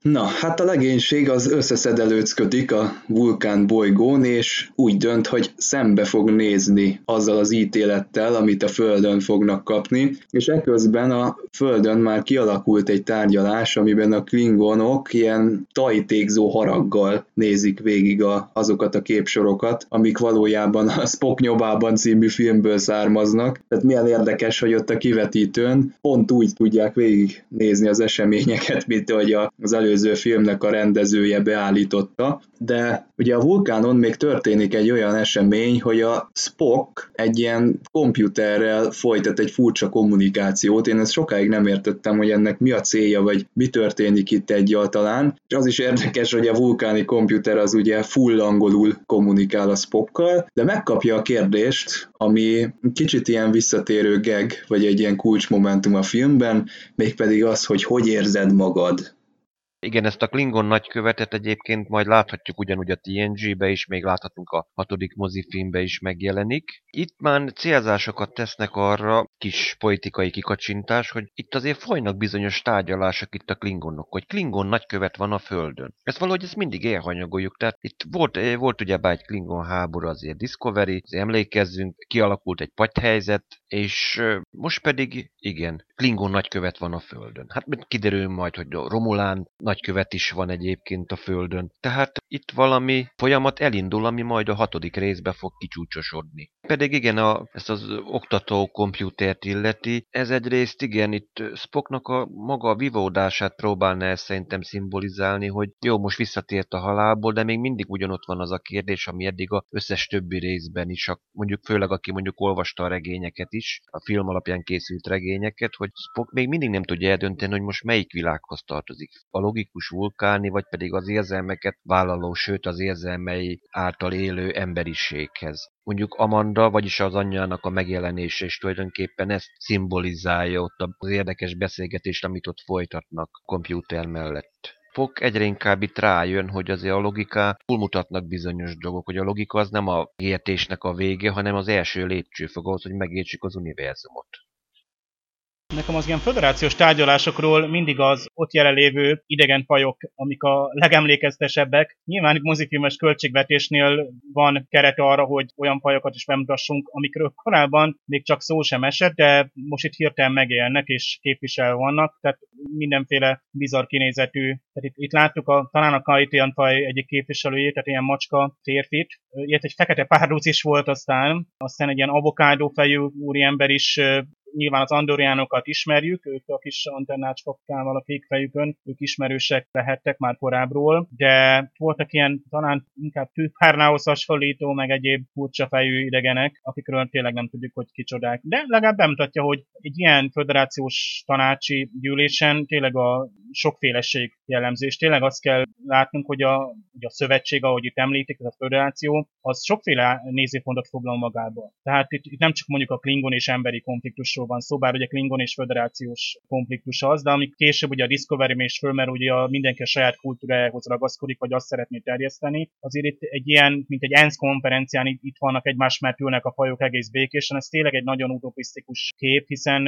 Na, hát a legénység az összeszedelőcködik a vulkán bolygón, és úgy dönt, hogy szembe fog nézni azzal az ítélettel, amit a Földön fognak kapni, és eközben a Földön már kialakult egy tárgyalás, amiben a klingonok ilyen tajtékzó haraggal nézik végig a, azokat a képsorokat, amik valójában a Spock nyomában című filmből származnak. Tehát milyen érdekes, hogy ott a kivetítőn pont úgy tudják végig nézni az eseményeket, mint hogy az elő előző filmnek a rendezője beállította, de ugye a vulkánon még történik egy olyan esemény, hogy a Spock egy ilyen komputerrel folytat egy furcsa kommunikációt. Én ezt sokáig nem értettem, hogy ennek mi a célja, vagy mi történik itt egyáltalán. És az is érdekes, hogy a vulkáni komputer az ugye full angolul kommunikál a Spockkal, de megkapja a kérdést, ami kicsit ilyen visszatérő geg, vagy egy ilyen kulcsmomentum a filmben, mégpedig az, hogy hogy érzed magad. Igen, ezt a Klingon nagykövetet egyébként majd láthatjuk ugyanúgy a TNG-be is, még láthatunk a hatodik mozifilmbe is megjelenik. Itt már célzásokat tesznek arra, kis politikai kikacsintás, hogy itt azért folynak bizonyos tárgyalások itt a Klingonok, hogy Klingon nagykövet van a Földön. Ezt valahogy ezt mindig elhanyagoljuk, tehát itt volt, eh, volt ugye egy Klingon háború azért Discovery, azért emlékezzünk, kialakult egy helyzet, és most pedig igen, Klingon nagykövet van a Földön. Hát kiderül majd, hogy Romulán nagykövet is van egyébként a Földön. Tehát itt valami folyamat elindul, ami majd a hatodik részbe fog kicsúcsosodni. Pedig igen, a, ezt az oktató komputert illeti, ez egyrészt igen, itt Spocknak a maga a vivódását próbálná ezt szerintem szimbolizálni, hogy jó, most visszatért a halálból, de még mindig ugyanott van az a kérdés, ami eddig a összes többi részben is, a, mondjuk főleg aki mondjuk olvasta a regényeket is, a film alapján készült regényeket, hogy Spock még mindig nem tudja eldönteni, hogy most melyik világhoz tartozik. A logikus vulkáni, vagy pedig az érzelmeket vállaló, sőt az érzelmei által élő emberiséghez. Mondjuk Amanda, vagyis az anyjának a megjelenése is tulajdonképpen ezt szimbolizálja ott az érdekes beszélgetést, amit ott folytatnak komputer mellett. Fok egyre inkább itt rájön, hogy azért a logiká túlmutatnak bizonyos dolgok, hogy a logika az nem a értésnek a vége, hanem az első lépcsőfok ahhoz, hogy megértsük az univerzumot. Nekem az ilyen föderációs tárgyalásokról mindig az ott jelenlévő idegen fajok, amik a legemlékeztesebbek. Nyilván mozifilmes költségvetésnél van keret arra, hogy olyan fajokat is bemutassunk, amikről korábban még csak szó sem esett, de most itt hirtelen megélnek és képvisel vannak, tehát mindenféle bizarr kinézetű. Tehát itt, itt láttuk a, talán a Kaitian faj egyik képviselőjét, tehát ilyen macska férfit. Ilyet egy fekete párduc is volt aztán, aztán egy ilyen avokádó fejű úriember is nyilván az andoriánokat ismerjük, ők a kis antennácskokkal a kék fejükön, ők ismerősek lehettek már korábbról, de voltak ilyen talán inkább tűpárnához hasonlító, meg egyéb furcsa fejű idegenek, akikről tényleg nem tudjuk, hogy kicsodák. De legalább bemutatja, hogy egy ilyen föderációs tanácsi gyűlésen tényleg a sokféleség jellemző, és tényleg azt kell látnunk, hogy a, hogy a szövetség, ahogy itt említik, ez a föderáció, az sokféle nézőpontot foglal magába. Tehát itt, itt nem csak mondjuk a klingon és emberi konfliktus konfliktusról van szó, bár ugye Klingon és föderációs konfliktus az, de amik később ugye a discovery is fölmerül, ugye a mindenki a saját kultúrájához ragaszkodik, vagy azt szeretné terjeszteni. Azért itt egy ilyen, mint egy ENSZ konferencián itt, itt vannak egymás mert ülnek a fajok egész békésen, ez tényleg egy nagyon utopisztikus kép, hiszen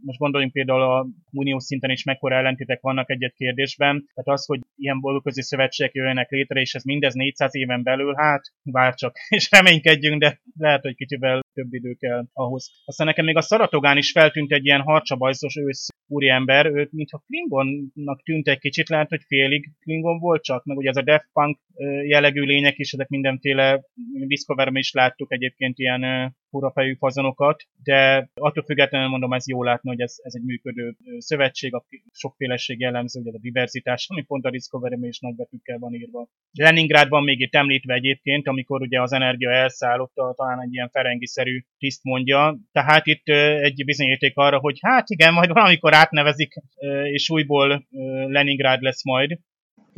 most gondoljunk például a uniós szinten is mekkora ellentétek vannak egy-egy kérdésben, tehát az, hogy ilyen boldoközi szövetségek jöjjenek létre, és ez mindez 400 éven belül, hát bárcsak, és reménykedjünk, de lehet, hogy kicsivel több idő kell ahhoz. Aztán nekem még a Szaratogán is feltűnt egy ilyen harcsabajszos ősz úriember, őt mintha Klingonnak tűnt egy kicsit, lehet, hogy félig Klingon volt csak, meg ugye ez a Death Punk jellegű lények is, ezek mindenféle, discovery is láttuk egyébként ilyen furafejű fazonokat, de attól függetlenül mondom, ez jó látni, hogy ez, ez egy működő szövetség, a sokféleség jellemző, ugye a diverzitás, ami pont a discovery is nagybetűkkel van írva. Leningrádban még itt említve egyébként, amikor ugye az energia elszállott, talán egy ilyen ferengiszerű tiszt mondja, tehát itt egy bizonyíték arra, hogy hát igen, majd valamikor átnevezik, és újból Leningrád lesz majd.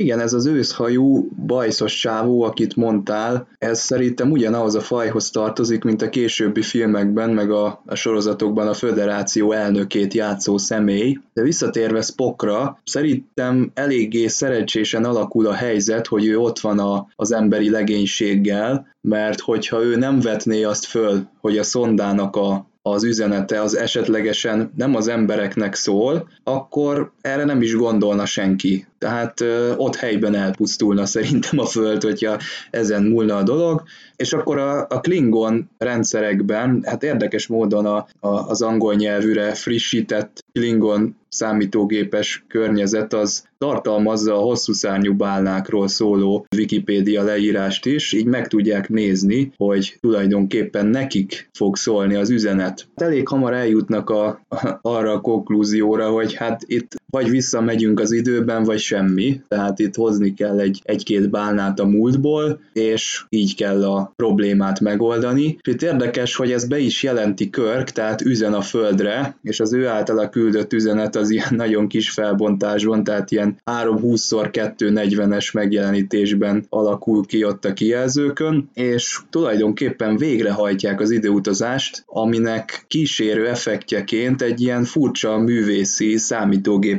Igen, ez az őszhajú, bajszos csávó, akit mondtál, ez szerintem ugyanahhoz a fajhoz tartozik, mint a későbbi filmekben, meg a, a sorozatokban a föderáció elnökét játszó személy. De visszatérve Spockra, szerintem eléggé szerencsésen alakul a helyzet, hogy ő ott van a, az emberi legénységgel, mert hogyha ő nem vetné azt föl, hogy a szondának a az üzenete az esetlegesen nem az embereknek szól, akkor erre nem is gondolna senki. Tehát ö, ott helyben elpusztulna szerintem a Föld, hogyha ezen múlna a dolog, és akkor a, a Klingon rendszerekben, hát érdekes módon a, a, az angol nyelvűre frissített Klingon számítógépes környezet az tartalmazza a hosszú szárnyú bálnákról szóló Wikipédia leírást is, így meg tudják nézni, hogy tulajdonképpen nekik fog szólni az üzenet. Elég hamar eljutnak a, arra a konklúzióra, hogy hát itt vagy visszamegyünk az időben, vagy semmi, tehát itt hozni kell egy, egy-két bálnát a múltból, és így kell a problémát megoldani. És itt érdekes, hogy ez be is jelenti Körk, tehát üzen a földre, és az ő általa küldött üzenet az ilyen nagyon kis felbontásban, tehát ilyen 3-20x240-es megjelenítésben alakul ki ott a kijelzőkön, és tulajdonképpen végrehajtják az időutazást, aminek kísérő effektjeként egy ilyen furcsa művészi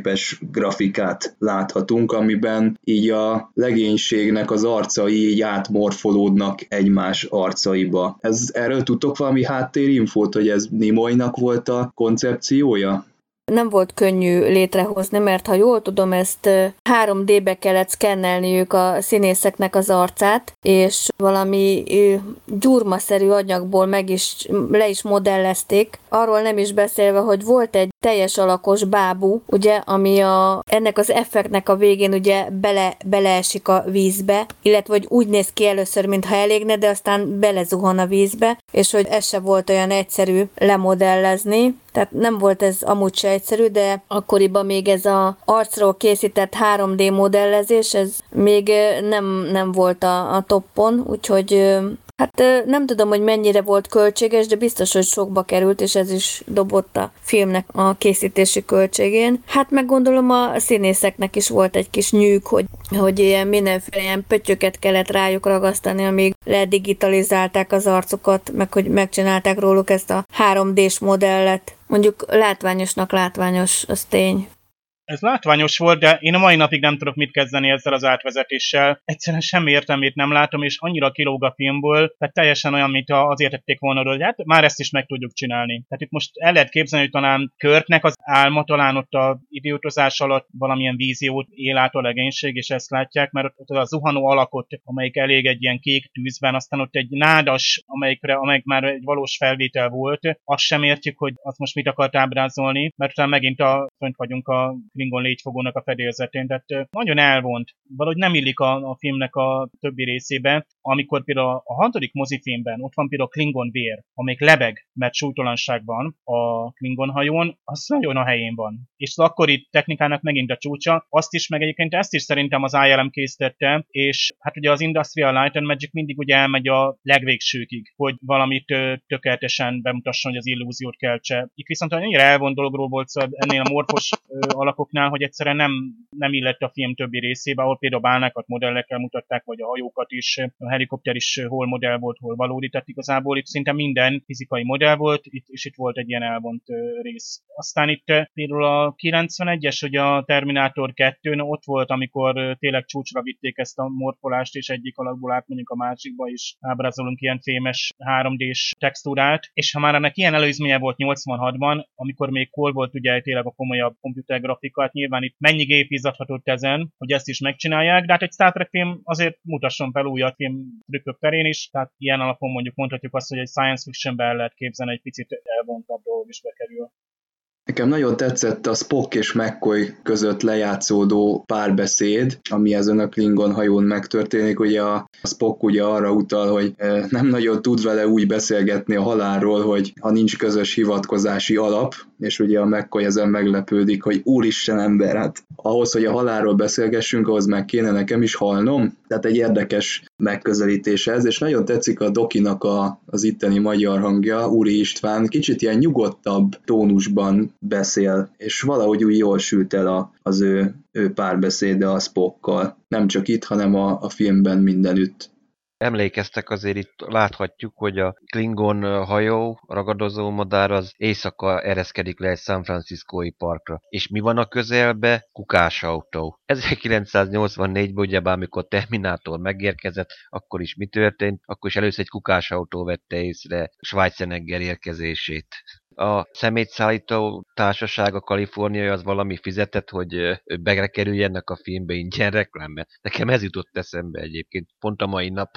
számítógépes grafikát láthatunk, amiben így a legénységnek az arcai így átmorfolódnak egymás arcaiba. Ez, erről tudtok valami háttérinfót, hogy ez Nimoynak volt a koncepciója? nem volt könnyű létrehozni, mert ha jól tudom, ezt 3D-be kellett szkennelniük a színészeknek az arcát, és valami gyurmaszerű anyagból meg is, le is modellezték. Arról nem is beszélve, hogy volt egy teljes alakos bábú, ugye, ami a, ennek az effektnek a végén ugye bele, beleesik a vízbe, illetve hogy úgy néz ki először, mintha elégne, de aztán belezuhan a vízbe, és hogy ez se volt olyan egyszerű lemodellezni, tehát nem volt ez amúgy se egyszerű, de akkoriban még ez a arcról készített 3D modellezés, ez még nem, nem volt a, a toppon, úgyhogy Hát nem tudom, hogy mennyire volt költséges, de biztos, hogy sokba került, és ez is dobott a filmnek a készítési költségén. Hát meg gondolom a színészeknek is volt egy kis nyűg, hogy, hogy ilyen mindenféle ilyen pöttyöket kellett rájuk ragasztani, amíg ledigitalizálták az arcukat, meg hogy megcsinálták róluk ezt a 3D-s modellet. Mondjuk látványosnak látványos, az tény. Ez látványos volt, de én a mai napig nem tudok mit kezdeni ezzel az átvezetéssel. Egyszerűen semmi értelmét nem látom, és annyira kilóg a filmból, tehát teljesen olyan, mint azért tették volna, hogy hát már ezt is meg tudjuk csinálni. Tehát itt most el lehet képzelni, hogy talán Körtnek az álma talán ott a idiotozás alatt valamilyen víziót él át a legénység, és ezt látják, mert ott a zuhanó alakot, amelyik elég egy ilyen kék tűzben, aztán ott egy nádas, amelyikre, amelyik már egy valós felvétel volt, azt sem értjük, hogy azt most mit akart ábrázolni, mert utána megint a, fönt vagyunk a Klingon légyfogónak a fedélzetén, tehát nagyon elvont. Valahogy nem illik a, a filmnek a többi részébe, amikor például a hatodik mozifilmben ott van például Klingon vér, amelyik lebeg, mert súlytalanság van a Klingon hajón, az nagyon a helyén van. És az akkori technikának megint a csúcsa, azt is, meg egyébként ezt is szerintem az ILM készítette, és hát ugye az Industrial Light and Magic mindig ugye elmegy a legvégsőkig, hogy valamit tökéletesen bemutasson, hogy az illúziót keltse. Itt viszont annyira elvont dologról volt szó ennél a morfos alakoknál, hogy egyszerűen nem, nem illett a film többi részébe, ahol például bálnákat modellekkel mutatták, vagy a hajókat is, a helikopter is hol modell volt, hol valódi, tehát igazából itt szinte minden fizikai modell volt, itt, és itt volt egy ilyen elvont rész. Aztán itt például a 91-es, hogy a Terminátor 2 ott volt, amikor tényleg csúcsra vitték ezt a morfolást, és egyik alakból átmegyünk a másikba, és ábrázolunk ilyen fémes 3D-s textúrát, és ha már ennek ilyen előzménye volt 86-ban, amikor még hol volt ugye tényleg a komolyabb komputergrafika, hát nyilván itt mennyi gép izzadhatott ezen, hogy ezt is megcsinálják, de hát egy Star Trek film azért mutasson fel újat film trükkök terén is, tehát ilyen alapon mondjuk mondhatjuk azt, hogy egy science fictionben el lehet képzelni, egy picit elvontabb dolog is bekerül. Nekem nagyon tetszett a Spock és McCoy között lejátszódó párbeszéd, ami ezen a Klingon hajón megtörténik. Ugye a Spock ugye arra utal, hogy e, nem nagyon tud vele úgy beszélgetni a halálról, hogy ha nincs közös hivatkozási alap, és ugye a McCoy ezen meglepődik, hogy úristen ember, hát ahhoz, hogy a halálról beszélgessünk, ahhoz meg kéne nekem is halnom. Tehát egy érdekes megközelítés ez, és nagyon tetszik a Dokinak a, az itteni magyar hangja, Úri István, kicsit ilyen nyugodtabb tónusban beszél, és valahogy úgy jól sült el a, az ő, ő párbeszéde a Spockkal. Nem csak itt, hanem a, a filmben mindenütt. Emlékeztek azért itt láthatjuk, hogy a Klingon hajó, ragadozó madár az éjszaka ereszkedik le egy San Franciscói parkra. És mi van a közelbe? Kukásautó. 1984-ben ugyebár, amikor Terminátor megérkezett, akkor is mi történt? Akkor is először egy kukásautó vette észre Schweizenegger érkezését a szemétszállító társaság, a kaliforniai az valami fizetett, hogy bekerüljenek a filmbe ingyen reklámbe. Nekem ez jutott eszembe egyébként, pont a mai nap.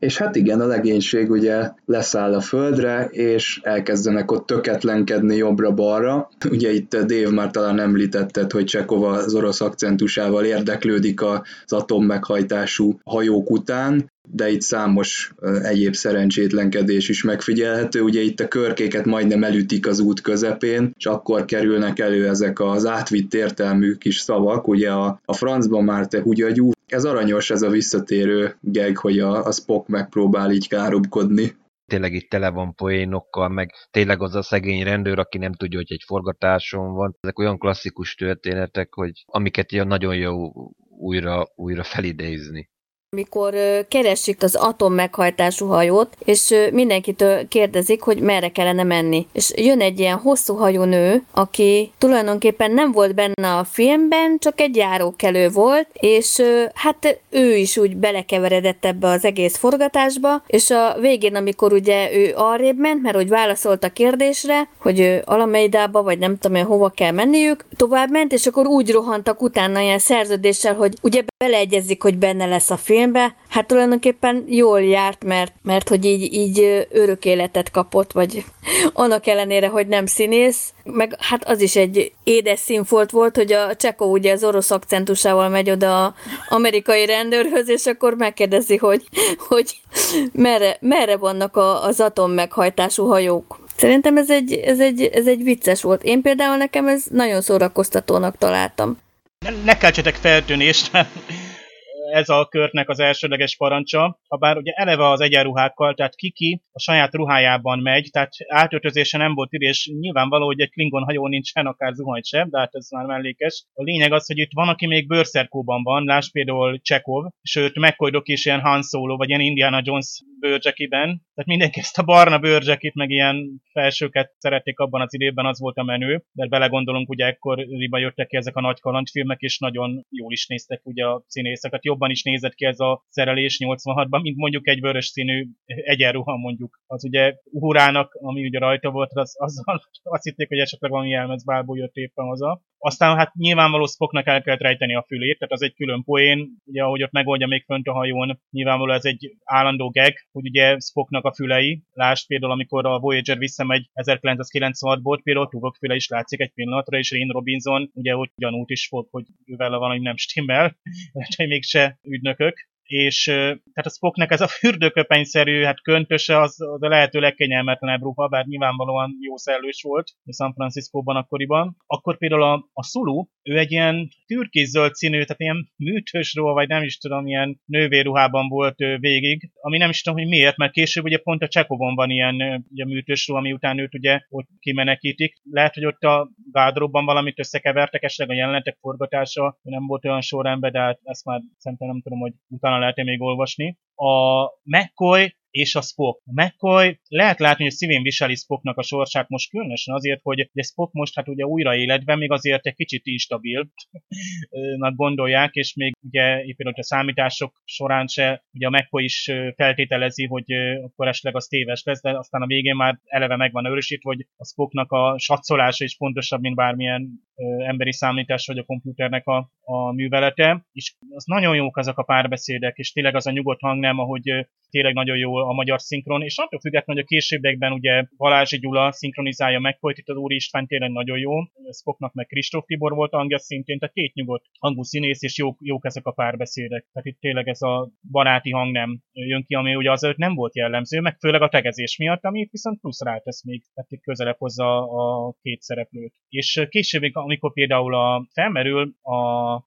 És hát igen, a legénység ugye leszáll a földre, és elkezdenek ott töketlenkedni jobbra-balra. Ugye itt Dave már talán említetted, hogy Csekova az orosz akcentusával érdeklődik az atommeghajtású hajók után, de itt számos egyéb szerencsétlenkedés is megfigyelhető. Ugye itt a körkéket majdnem elütik az út közepén, és akkor kerülnek elő ezek az átvitt értelmű kis szavak, ugye a, a francban már te hugyagyú. Ez aranyos, ez a visszatérő geg, hogy a, a Spock megpróbál így károbkodni tényleg itt tele van poénokkal, meg tényleg az a szegény rendőr, aki nem tudja, hogy egy forgatáson van. Ezek olyan klasszikus történetek, hogy amiket ilyen nagyon jó újra, újra felidézni amikor keresik az atom meghajtású hajót, és mindenkitől kérdezik, hogy merre kellene menni. És jön egy ilyen hosszú hajú nő, aki tulajdonképpen nem volt benne a filmben, csak egy járókelő volt, és hát ő is úgy belekeveredett ebbe az egész forgatásba, és a végén, amikor ugye ő arrébb ment, mert hogy válaszolt a kérdésre, hogy Alameidába, vagy nem tudom hova kell menniük, tovább ment, és akkor úgy rohantak utána ilyen szerződéssel, hogy ugye beleegyezik, hogy benne lesz a film, filmbe, hát tulajdonképpen jól járt, mert, mert hogy így, így örök életet kapott, vagy annak ellenére, hogy nem színész, meg hát az is egy édes színfolt volt, hogy a Csekó ugye az orosz akcentusával megy oda a amerikai rendőrhöz, és akkor megkérdezi, hogy, hogy merre, merre vannak a, az atom meghajtású hajók. Szerintem ez egy, ez, egy, ez egy vicces volt. Én például nekem ez nagyon szórakoztatónak találtam. Ne, ne keltsetek feltűnést, ez a körtnek az elsődleges parancsa, ha bár ugye eleve az egyenruhákkal, tehát Kiki a saját ruhájában megy, tehát átöltözése nem volt ide, és nyilvánvaló, hogy egy Klingon hajó nincsen, akár zuhany sem, de hát ez már mellékes. A lényeg az, hogy itt van, aki még bőrszerkóban van, láss például Csekov, sőt McCoy is ilyen Han Solo, vagy ilyen Indiana Jones bőrcsekiben, tehát mindenki ezt a barna bőrcsekit, meg ilyen felsőket szerették abban az időben, az volt a menő, de belegondolunk, ugye ekkoriban jöttek ki ezek a nagy kalandfilmek, és nagyon jól is néztek ugye a színészeket, jobban is nézett ki ez a szerelés 86-ban, mint mondjuk egy vörös színű egyenruha mondjuk. Az ugye Uhurának, ami ugye rajta volt, az, azzal azt hitték, hogy esetleg valami jelmezbálból jött éppen haza. Aztán hát nyilvánvaló Spocknak el kellett rejteni a fülét, tehát az egy külön poén, ugye ahogy ott megoldja még fönt a hajón, nyilvánvaló ez egy állandó gag, hogy ugye Spocknak a fülei, lásd például amikor a Voyager visszamegy 1996-ból, például Tuvok füle is látszik egy pillanatra, és Rin Robinson ugye úgy ugyanúgy is fog, hogy ővel valami nem stimmel, hogy mégse ügynökök, és tehát a Spocknek ez a fürdőköpenyszerű, hát köntöse az a lehető legkényelmetlenebb ruha, bár nyilvánvalóan jó szellős volt San Franciscóban akkoriban. Akkor például a, a Sulu, ő egy ilyen türkészöld színű, tehát ilyen műtős ruha, vagy nem is tudom, ilyen nővéruhában volt ő végig, ami nem is tudom, hogy miért, mert később ugye pont a Csekovon van ilyen ugye műtős ruha, ami után őt ugye ott kimenekítik. Lehet, hogy ott a gádróban valamit összekevertek, esetleg a jelenetek forgatása nem volt olyan sorrendben, de hát ezt már szerintem nem tudom, hogy utána lehet-e még olvasni. A McCoy és a Spock. A McCoy lehet látni, hogy szívén viseli Spocknak a sorsát most különösen azért, hogy ugye Spock most hát ugye újra életben, még azért egy kicsit instabil gondolják, és még ugye éppen a számítások során se, ugye a McCoy is feltételezi, hogy akkor esetleg az téves lesz, de aztán a végén már eleve megvan őrösít, hogy a Spocknak a satszolása is pontosabb, mint bármilyen emberi számítás vagy a komputernek a, a művelete, és az nagyon jók azok a párbeszédek, és tényleg az a nyugodt hang nem, ahogy tényleg nagyon jó a magyar szinkron, és attól függetlenül, hogy a későbbiekben ugye Balázsi Gyula szinkronizálja meg, hogy itt az Úri István tényleg nagyon jó, Spocknak meg Kristóf Tibor volt hangja szintén, tehát két nyugodt hangú színész, és jók, jók ezek a párbeszédek. Tehát itt tényleg ez a baráti hang nem jön ki, ami ugye az nem volt jellemző, meg főleg a tegezés miatt, ami viszont plusz rátesz még, tehát itt közelebb hozza a két szereplőt. És később, amikor például a, felmerül, a,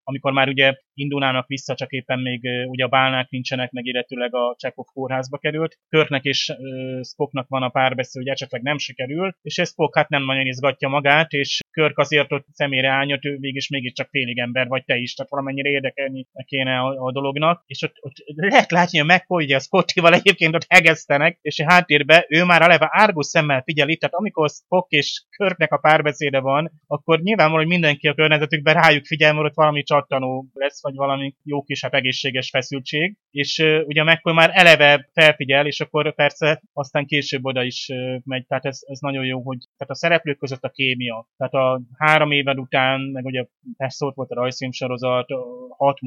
amikor már ugye indulnának vissza, csak éppen még ugye a bálnák nincsenek, meg illetőleg a Csekov kórházba került. Körknek és Spocknak van a párbeszéd, hogy esetleg nem sikerül, és ez Spock hát nem nagyon izgatja magát, és Körk azért ott szemére állnyot, ő mégis mégiscsak félig ember, vagy te is, tehát valamennyire érdekelni kéne a, a dolognak, és ott, ott lehet látni, hogy McCoy, ugye a Scottival egyébként ott hegesztenek, és a háttérbe ő már eleve árgus szemmel figyeli, tehát amikor Spock és Körknek a párbeszéde van, akkor nyilvánvaló, hogy mindenki a környezetükben rájuk figyel, mert ott valami csattanó lesz, vagy valami jó kis hát egészséges feszültség, és uh, ugye McCoy már eleve felfigyel, és akkor persze aztán később oda is uh, megy, tehát ez, ez nagyon jó, hogy tehát a szereplők között a kémia, tehát a három éved után, meg ugye persze volt a rajzfilmsorozat, hat,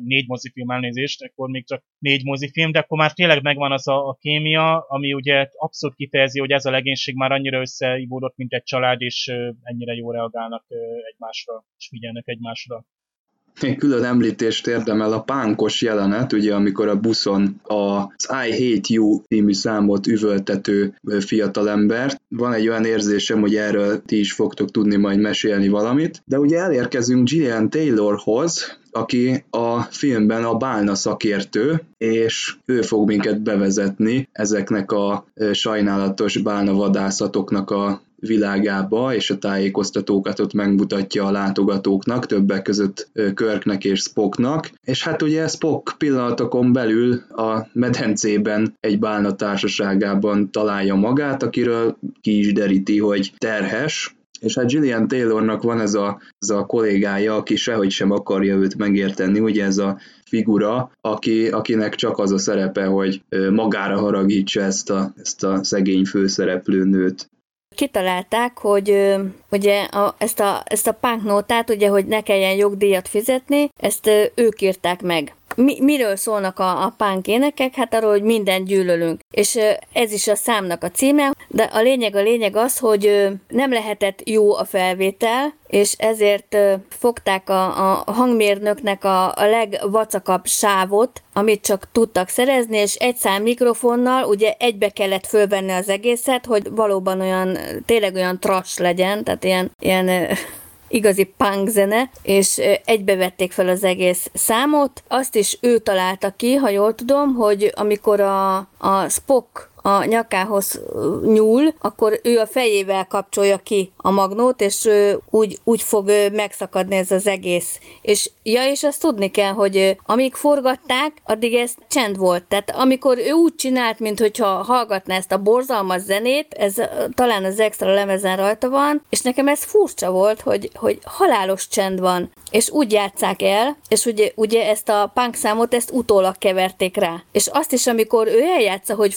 négy mozifilm elnézést, akkor még csak négy mozifilm, de akkor már tényleg megvan az a, a kémia, ami ugye abszolút kifejezi, hogy ez a legénység már annyira összeivódott, mint egy család, és ennyire jól reagálnak egymásra, és figyelnek egymásra. Külön említést érdemel a pánkos jelenet, ugye amikor a buszon az I Hate You című számot üvöltető fiatalember. Van egy olyan érzésem, hogy erről ti is fogtok tudni majd mesélni valamit. De ugye elérkezünk Gillian Taylorhoz, aki a filmben a bálna szakértő, és ő fog minket bevezetni ezeknek a sajnálatos bálna vadászatoknak a világába, és a tájékoztatókat ott megmutatja a látogatóknak, többek között Körknek és Spocknak. És hát ugye Spock pillanatokon belül a medencében egy bálna társaságában találja magát, akiről ki is deríti, hogy terhes, és hát Gillian Taylornak van ez a, ez a kollégája, aki sehogy sem akarja őt megérteni, ugye ez a figura, aki, akinek csak az a szerepe, hogy magára haragítsa ezt a, ezt a szegény főszereplő nőt. Kitalálták, hogy ugye a, ezt, a, ezt a punk nótát, ugye, hogy ne kelljen jogdíjat fizetni, ezt ők írták meg mi, miről szólnak a, a punk énekek? Hát arról, hogy mindent gyűlölünk. És ez is a számnak a címe, de a lényeg a lényeg az, hogy nem lehetett jó a felvétel, és ezért fogták a, a hangmérnöknek a, a legvacakabb sávot, amit csak tudtak szerezni, és egy szám mikrofonnal ugye egybe kellett fölvenni az egészet, hogy valóban olyan, tényleg olyan trash legyen, tehát ilyen, ilyen igazi punk zene, és egybevették fel az egész számot. Azt is ő találta ki, ha jól tudom, hogy amikor a, a Spock a nyakához nyúl, akkor ő a fejével kapcsolja ki a magnót, és úgy, úgy fog megszakadni ez az egész. És ja, és azt tudni kell, hogy amíg forgatták, addig ez csend volt. Tehát amikor ő úgy csinált, mintha hallgatná ezt a borzalmas zenét, ez talán az extra lemezen rajta van, és nekem ez furcsa volt, hogy, hogy halálos csend van és úgy játszák el, és ugye, ugye ezt a punk számot, ezt utólag keverték rá. És azt is, amikor ő eljátsza, hogy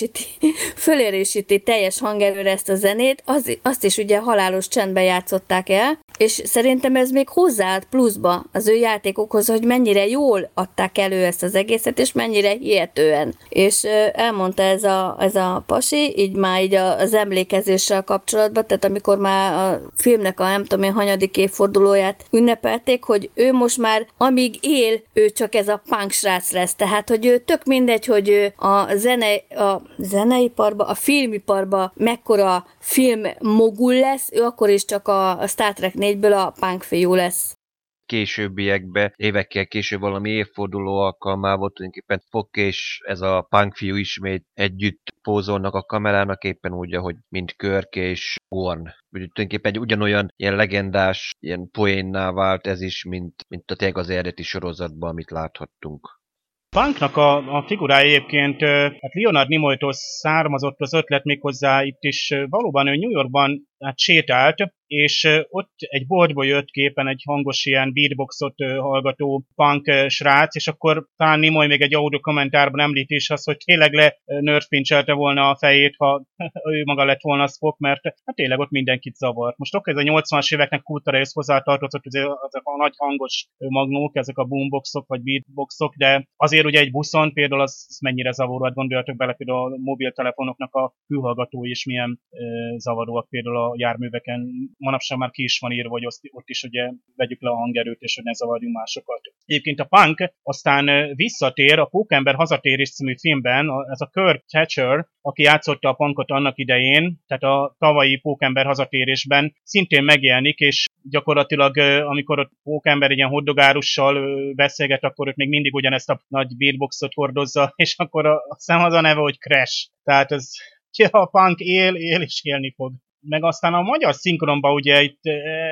fölerősíti, fölerősíti teljes hangerőre ezt a zenét, az, azt is ugye halálos csendben játszották el, és szerintem ez még hozzáállt pluszba az ő játékokhoz, hogy mennyire jól adták elő ezt az egészet, és mennyire hihetően. És elmondta ez a, ez a pasi, így már így az emlékezéssel kapcsolatban, tehát amikor már a filmnek a nem tudom én hanyadik évfordulóját ünnepelték, hogy ő most már amíg él, ő csak ez a punk srác lesz. Tehát, hogy ő tök mindegy, hogy ő a, zene, a zeneiparba, a filmiparba mekkora film mogul lesz, ő akkor is csak a, a Star Trek 4-ből a punk fiú lesz későbbiekbe, évekkel később valami évforduló alkalmával tulajdonképpen Fok és ez a punk fiú ismét együtt pózolnak a kamerának éppen úgy, ahogy mint Körk és Gorn. Úgy tulajdonképpen egy ugyanolyan ilyen legendás, ilyen poénná vált ez is, mint, mint a tényleg az eredeti sorozatban, amit láthattunk. Punknak a, a figurája egyébként, hát Leonard Nimoytól származott az ötlet méghozzá itt is valóban ő New Yorkban hát sétált, és ott egy boltból jött képen egy hangos ilyen beatboxot hallgató punk srác, és akkor talán Nimoy még egy audio kommentárban említi is azt, hogy tényleg le nörfpincselte volna a fejét, ha ő maga lett volna Spock, mert hát tényleg ott mindenkit zavart. Most oké, ez a 80-as éveknek kultúra ez hozzátartozott, ezek a nagy hangos magnók, ezek a boomboxok vagy beatboxok, de azért ugye egy buszon például az, az mennyire zavaró, hát gondoljatok bele például a mobiltelefonoknak a fülhallgatói is milyen e, zavaróak például a járműveken manapság már ki is van írva, hogy ott is ugye vegyük le a hangerőt, és hogy ne zavarjunk másokat. Egyébként a punk aztán visszatér a Pókember hazatérés című filmben, ez a Kurt Thatcher, aki játszotta a punkot annak idején, tehát a tavalyi Pókember hazatérésben szintén megjelenik, és gyakorlatilag amikor a Pókember ilyen hoddogárussal beszélget, akkor őt még mindig ugyanezt a nagy beatboxot hordozza, és akkor a, a szem az a neve, hogy Crash. Tehát ez ja, a punk él, él és élni fog meg aztán a magyar szinkronban ugye itt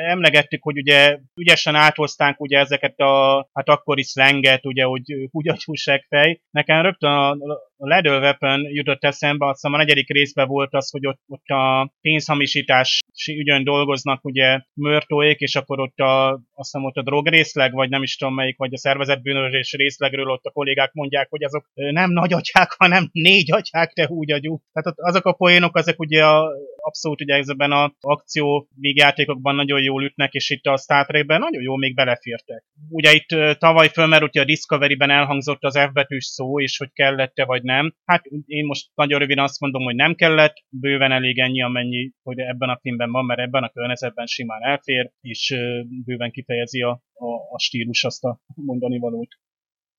emlegettük, hogy ugye ügyesen áthoztánk ugye ezeket a, hát akkori szlenget, ugye, hogy húgyatyúság fej. Nekem rögtön a Ledel Weapon jutott eszembe, azt hiszem a negyedik részben volt az, hogy ott, ott a pénzhamisítás ügyön dolgoznak ugye mörtóék, és akkor ott a, azt hiszem ott a drogrészleg, vagy nem is tudom melyik, vagy a szervezetbűnözés részlegről ott a kollégák mondják, hogy azok nem nagy atyák, hanem négy atyák, te húgyagyú. Tehát ott azok a poénok, azok ugye a, abszolút ugye ezekben az akció végjátékokban nagyon jól ütnek, és itt a Star Trekben nagyon jól még belefértek. Ugye itt tavaly fölmerült, hogy a Discovery-ben elhangzott az F betűs szó, és hogy kellette vagy nem. Hát én most nagyon röviden azt mondom, hogy nem kellett, bőven elég ennyi, amennyi, hogy ebben a filmben van, mert ebben a környezetben simán elfér, és bőven kifejezi a, a, a stílus azt a mondani valót.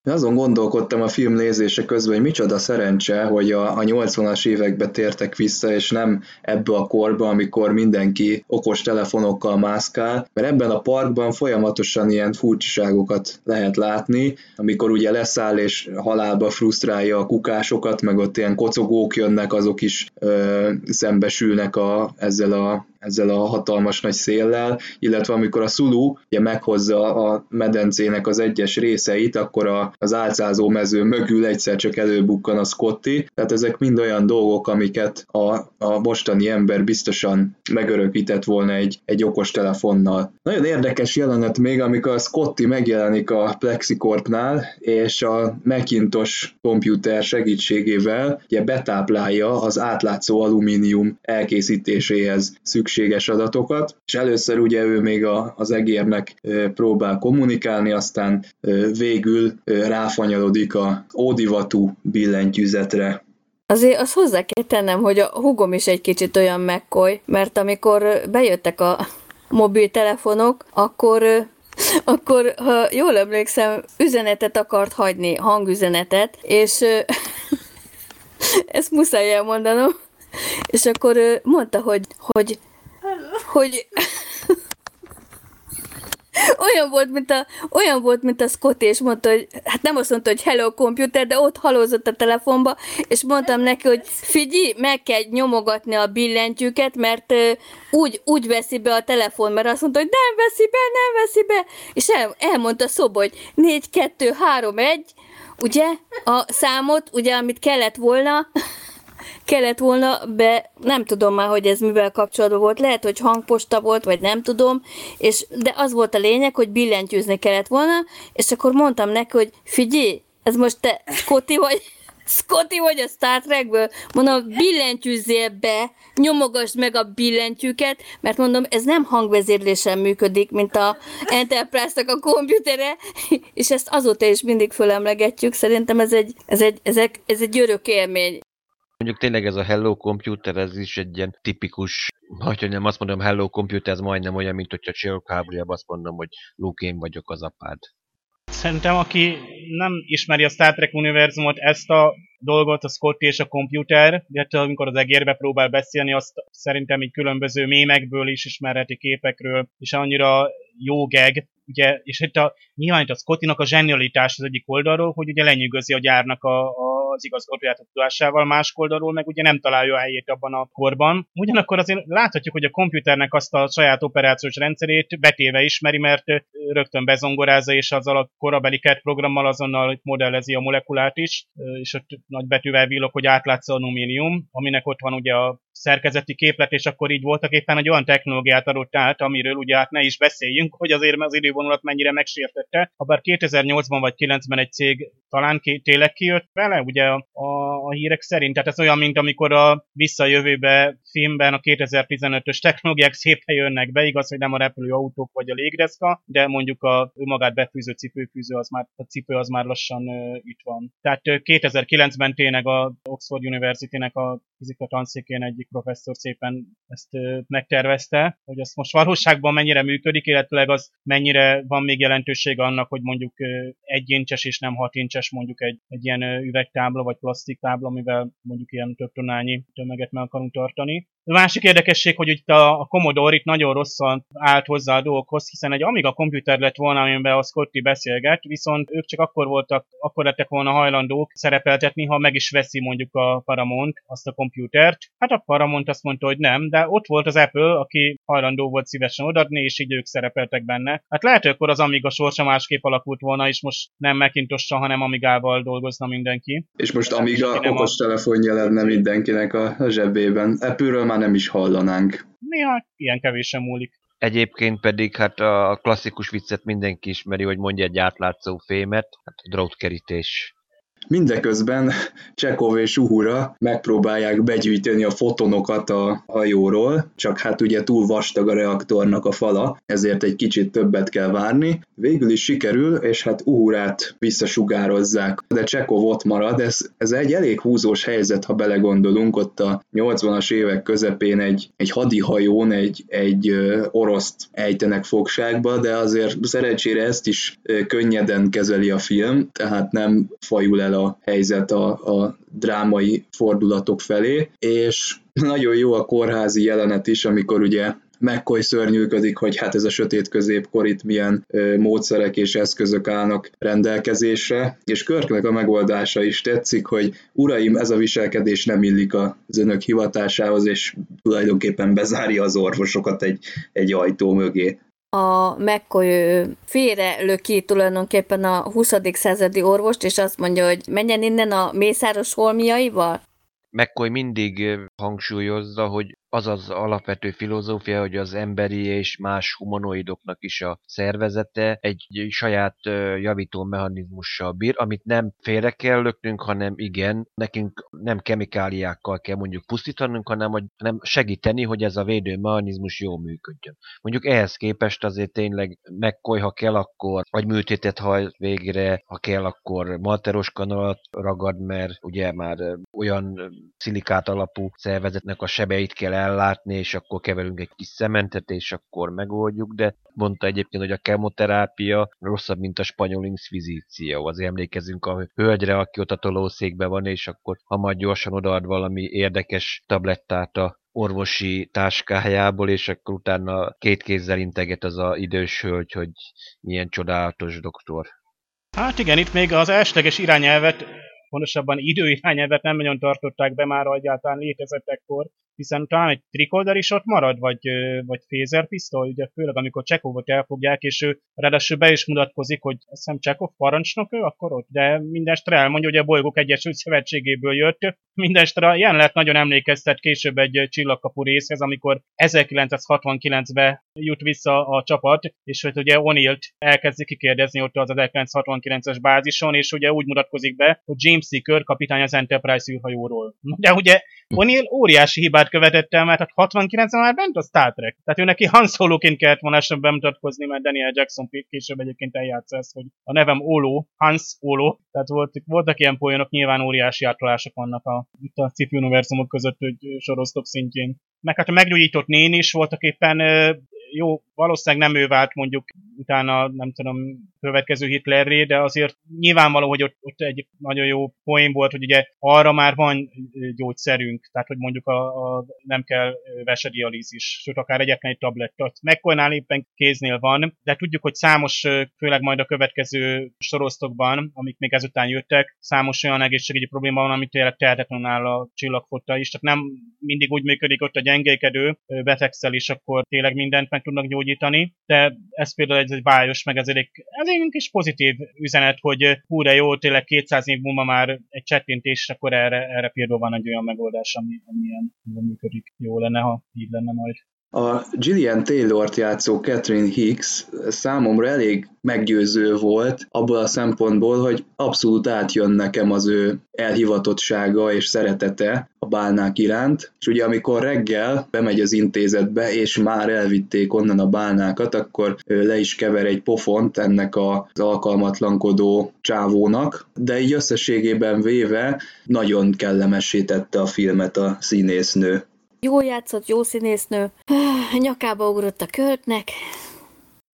Azon gondolkodtam a film nézése közben, hogy micsoda szerencse, hogy a, a 80-as évekbe tértek vissza, és nem ebbe a korba, amikor mindenki okos telefonokkal mászkál, mert ebben a parkban folyamatosan ilyen furcsaságokat lehet látni, amikor ugye leszáll és halálba frusztrálja a kukásokat, meg ott ilyen kocogók jönnek, azok is ö, szembesülnek a, ezzel a ezzel a hatalmas nagy széllel, illetve amikor a Sulu ugye meghozza a medencének az egyes részeit, akkor a, az álcázó mező mögül egyszer csak előbukkan a Scotty, tehát ezek mind olyan dolgok, amiket a, a mostani ember biztosan megörökített volna egy, egy okos telefonnal. Nagyon érdekes jelenet még, amikor a Scotty megjelenik a Plexicorpnál, és a Macintosh komputer segítségével ugye betáplálja az átlátszó alumínium elkészítéséhez szükséges adatokat, és először ugye ő még a, az egérnek próbál kommunikálni, aztán végül ráfanyarodik a ódivatú billentyűzetre. Azért azt hozzá kell tennem, hogy a hugom is egy kicsit olyan megkoly, mert amikor bejöttek a mobiltelefonok, akkor akkor, ha jól emlékszem, üzenetet akart hagyni, hangüzenetet, és ezt muszáj elmondanom, és akkor mondta, hogy, hogy hogy olyan volt, mint a, olyan volt, mint a Scott, és mondta, hogy hát nem azt mondta, hogy hello computer, de ott halózott a telefonba, és mondtam neki, hogy figyelj, meg kell nyomogatni a billentyűket, mert uh, úgy, úgy veszi be a telefon, mert azt mondta, hogy nem veszi be, nem veszi be, és el, elmondta szoba, hogy 4, 2, 3, 1, ugye, a számot, ugye, amit kellett volna, kellett volna be, nem tudom már, hogy ez mivel kapcsolatban volt, lehet, hogy hangposta volt, vagy nem tudom, és, de az volt a lényeg, hogy billentyűzni kellett volna, és akkor mondtam neki, hogy figyelj, ez most te Scotty vagy, Scotty vagy a Star Trekből, mondom, billentyűzzél be, nyomogasd meg a billentyűket, mert mondom, ez nem hangvezérlésen működik, mint a Enterprise-nak a komputere, és ezt azóta is mindig fölemlegetjük, szerintem ez egy, ez egy, ez egy, ez egy örök élmény. Mondjuk tényleg ez a Hello Computer, ez is egy ilyen tipikus, hogy nem azt mondom Hello Computer, ez majdnem olyan, mint hogyha Csillagok háborújában azt mondom, hogy Luke, én vagyok az apád. Szerintem, aki nem ismeri a Star Trek univerzumot, ezt a dolgot, a Scotty és a komputer, illetve amikor az egérbe próbál beszélni, azt szerintem így különböző mémekből is ismerheti képekről, és annyira jó geg, ugye, és itt a, nyilván itt a Scottinak a zsenialitás az egyik oldalról, hogy ugye lenyűgözi a gyárnak a, a az igazgatóját tudásával, más oldalról meg ugye nem találja a helyét abban a korban. Ugyanakkor azért láthatjuk, hogy a komputernek azt a saját operációs rendszerét betéve ismeri, mert rögtön bezongorázza, és azzal a korabeli CAT programmal azonnal modellezi a molekulát is, és ott nagy betűvel villog, hogy átlátsz a numínium, aminek ott van ugye a szerkezeti képlet, és akkor így voltak éppen egy olyan technológiát adott át, amiről ugye hát ne is beszéljünk, hogy azért az idővonulat mennyire megsértette. Ha bár 2008-ban vagy 2009-ben egy cég talán ki, tényleg kijött vele, ugye a, a, hírek szerint. Tehát ez olyan, mint amikor a visszajövőbe filmben a 2015-ös technológiák szépen jönnek be, igaz, hogy nem a repülő autók vagy a légreszka, de mondjuk a magát befűző cipőfűző az már, a cipő az már lassan uh, itt van. Tehát uh, 2009-ben tényleg a Oxford University-nek a fizika tanszékén egyik professzor szépen ezt megtervezte, hogy ez most valóságban mennyire működik, illetőleg az mennyire van még jelentősége annak, hogy mondjuk egy és nem hat mondjuk egy, egy ilyen üvegtábla vagy plastiktábla, amivel mondjuk ilyen több tömeget meg akarunk tartani. A másik érdekesség, hogy itt a, a Commodore itt nagyon rosszan állt hozzá a dolgokhoz, hiszen egy Amiga komputer lett volna, amiben a Scotty beszélget, viszont ők csak akkor voltak, akkor lettek volna hajlandók szerepeltetni, ha meg is veszi mondjuk a Paramount azt a komputert. Hát a Paramount azt mondta, hogy nem, de ott volt az Apple, aki hajlandó volt szívesen odadni, és így ők szerepeltek benne. Hát lehet, hogy akkor az Amiga sorsa másképp alakult volna, és most nem macintosh hanem Amigával dolgozna mindenki. És most Amiga okostelefonja lenne mindenkinek a zsebében. Apple-ről már nem is hallanánk. Néha ilyen kevésen múlik. Egyébként pedig hát a klasszikus viccet mindenki ismeri, hogy mondja egy átlátszó fémet, hát drótkerítés. Mindeközben Csekov és Uhura megpróbálják begyűjteni a fotonokat a hajóról, csak hát ugye túl vastag a reaktornak a fala, ezért egy kicsit többet kell várni. Végül is sikerül, és hát Uhurát visszasugározzák, de Csekov ott marad. Ez, ez egy elég húzós helyzet, ha belegondolunk, ott a 80-as évek közepén egy, egy hadihajón egy, egy oroszt ejtenek fogságba, de azért szerencsére ezt is könnyeden kezeli a film, tehát nem fajul el a helyzet a, a drámai fordulatok felé, és nagyon jó a kórházi jelenet is, amikor ugye McCoy szörnyűködik, hogy hát ez a sötét középkor itt milyen ö, módszerek és eszközök állnak rendelkezésre, és Körknek a megoldása is tetszik, hogy uraim, ez a viselkedés nem illik az önök hivatásához, és tulajdonképpen bezárja az orvosokat egy, egy ajtó mögé a McCoy félre löki tulajdonképpen a 20. századi orvost, és azt mondja, hogy menjen innen a mészáros holmiaival? McCoy mindig hangsúlyozza, hogy az az alapvető filozófia, hogy az emberi és más humanoidoknak is a szervezete egy saját javító mechanizmussal bír, amit nem félre kell löknünk, hanem igen, nekünk nem kemikáliákkal kell mondjuk pusztítanunk, hanem, hogy, hanem segíteni, hogy ez a védő mechanizmus jól működjön. Mondjuk ehhez képest azért tényleg megkoly, ha kell, akkor vagy műtétet hajt végre, ha kell, akkor malteros kanalat ragad, mert ugye már olyan szilikát alapú szervezetnek a sebeit kell ellátni, és akkor keverünk egy kis szementet, és akkor megoldjuk, de mondta egyébként, hogy a kemoterápia rosszabb, mint a spanyol inkvizíció. Az emlékezünk a hölgyre, aki ott a tolószékben van, és akkor ha majd gyorsan odaad valami érdekes tablettát a orvosi táskájából, és akkor utána két kézzel integet az a idős hölgy, hogy milyen csodálatos doktor. Hát igen, itt még az elsőleges irányelvet, pontosabban időirányelvet nem nagyon tartották be már egyáltalán létezett ekkor, hiszen talán egy trikolder is ott marad, vagy, vagy pisztoly, ugye főleg amikor Csekovot elfogják, és ő ráadásul be is mutatkozik, hogy azt hiszem Csekov parancsnok ő akkor ott, de mindestre elmondja, hogy a Bolygók Egyesült Szövetségéből jött. Mindestre lehet nagyon emlékeztet később egy csillagkapu részhez, amikor 1969-ben jut vissza a csapat, és hogy ugye O'Neill-t elkezdi kikérdezni ott az 1969-es bázison, és ugye úgy mutatkozik be, hogy James C. Kirk kapitány az Enterprise űrhajóról. De ugye O'Neill óriási hibát követett el, mert 69-ben már bent a Star Trek. Tehát ő neki Han Solo-ként kellett volna sem bemutatkozni, mert Daniel Jackson később egyébként eljátsza ezt, hogy a nevem Olo, Hans Olo. Tehát volt, voltak ilyen poénok, nyilván óriási átolások vannak a, itt a sci univerzumok között, hogy sorosztok szintjén. Meg hát a meggyógyított nén is voltak éppen jó, valószínűleg nem ő vált mondjuk utána, nem tudom, következő Hitlerré, de azért nyilvánvaló, hogy ott, ott egy nagyon jó poén volt, hogy ugye arra már van gyógyszerünk, tehát hogy mondjuk a, a nem kell vesedialízis, sőt akár egyetlen egy tablettat. McCoy-nál éppen kéznél van, de tudjuk, hogy számos, főleg majd a következő sorosztokban, amik még ezután jöttek, számos olyan egészségügyi probléma van, amit tényleg tehetetlen áll a csillagfotta is, tehát nem mindig úgy működik ott a gyengékedő betegszel is, akkor tényleg mindent meg tudnak gyógyítani, de ez például egy, egy bájos, meg ez egy, ez egy kis pozitív üzenet, hogy hú, de jó, tényleg 200 év múlva már egy csettintés, akkor erre, erre például van egy olyan megoldás, ami, ami ilyen működik. Jó lenne, ha így lenne majd. A Gillian Taylor-t játszó Catherine Hicks számomra elég meggyőző volt abból a szempontból, hogy abszolút átjön nekem az ő elhivatottsága és szeretete a bálnák iránt, és ugye amikor reggel bemegy az intézetbe, és már elvitték onnan a bálnákat, akkor le is kever egy pofont ennek az alkalmatlankodó csávónak, de így összességében véve nagyon kellemesítette a filmet a színésznő. Jó játszott, jó színésznő. Nyakába ugrott a költnek.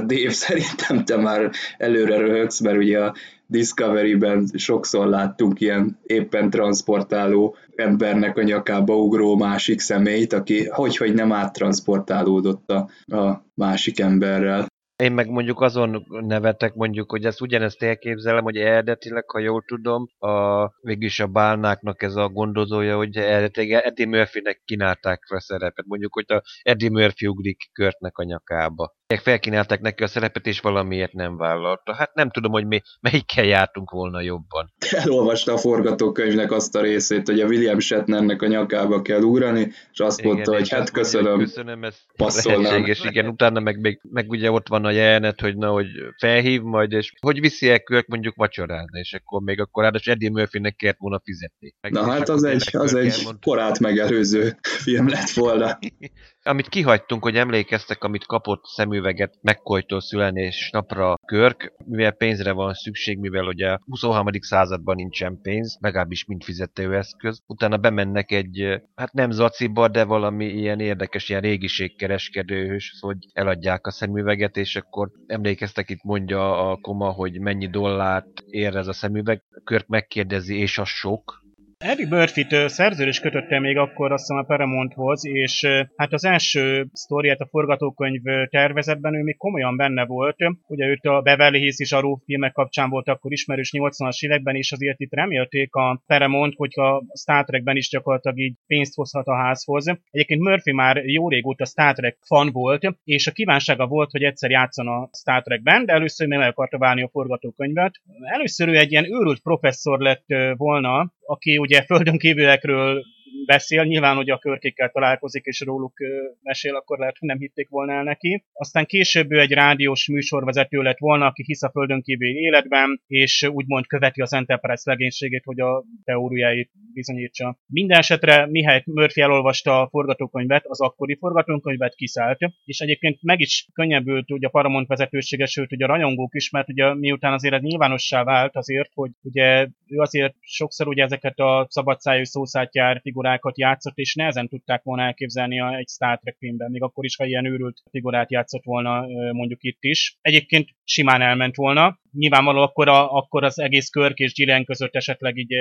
Dave, szerintem te már előre röhögsz, mert ugye a Discovery-ben sokszor láttunk ilyen éppen transportáló embernek a nyakába ugró másik személyt, aki hogy, hogy nem áttransportálódott a, a másik emberrel. Én meg mondjuk azon nevetek mondjuk, hogy ezt ugyanezt elképzelem, hogy eredetileg, ha jól tudom, a, végülis a bálnáknak ez a gondozója, hogy eredetileg Eddie Murphy-nek kínálták fel szerepet. Mondjuk, hogy a Eddie Murphy ugrik Körtnek a nyakába felkínálták neki a szerepet, és valamiért nem vállalta. Hát nem tudom, hogy mi, melyikkel jártunk volna jobban. Elolvasta a forgatókönyvnek azt a részét, hogy a William Shatnernek a nyakába kell ugrani, és azt igen, mondta, hogy hát köszönöm, köszönöm ez lehetséges, igen, utána meg, meg, meg, ugye ott van a jelenet, hogy na, hogy felhív majd, és hogy viszi el Kirk mondjuk vacsorázni, és akkor még akkor ráadásul Eddie Murphy-nek kellett volna fizetni. Meg na hát az egy, az egy korát megelőző film lett volna. Amit kihagytunk, hogy emlékeztek, amit kapott szemüveget McCoy-tól születés napra Körk, mivel pénzre van szükség, mivel ugye a 23. században nincsen pénz, legalábbis mint fizető eszköz. Utána bemennek egy, hát nem zaciba, de valami ilyen érdekes, ilyen régiségkereskedőhöz, hogy eladják a szemüveget, és akkor emlékeztek itt mondja a koma, hogy mennyi dollárt ér ez a szemüveg. Körk megkérdezi, és a sok, Eddie Murphy-t szerződés kötötte még akkor azt hiszem a Paramounthoz, és hát az első sztoriát a forgatókönyv tervezetben ő még komolyan benne volt. Ugye őt a Beverly Hills is a filmek kapcsán volt akkor ismerős 80-as években, és azért itt remélték a Paramount, hogy a Star Trekben is gyakorlatilag így pénzt hozhat a házhoz. Egyébként Murphy már jó régóta Star Trek fan volt, és a kívánsága volt, hogy egyszer játszon a Star Trekben, de először nem el akarta válni a forgatókönyvet. Először ő egy ilyen őrült professzor lett volna, aki ugye földön kívülekről beszél, nyilván, hogy a körkékkel találkozik és róluk mesél, akkor lehet, hogy nem hitték volna el neki. Aztán később egy rádiós műsorvezető lett volna, aki hisz a földön kívüli életben, és úgymond követi az Enterprise legénységét, hogy a teóriáit bizonyítsa. Minden esetre, mihely Murphy elolvasta a forgatókönyvet, az akkori forgatókönyvet kiszállt, és egyébként meg is könnyebbült ugye a Paramount vezetősége, sőt ugye a rajongók is, mert ugye miután azért ez nyilvánossá vált azért, hogy ugye ő azért sokszor ugye ezeket a szabadszájú szószátjár figurák figurákat játszott, és nehezen tudták volna elképzelni egy Star Trek filmben, még akkor is, ha ilyen őrült figurát játszott volna mondjuk itt is. Egyébként simán elment volna, nyilvánvaló akkor, a, akkor az egész Körk és Gillian között esetleg így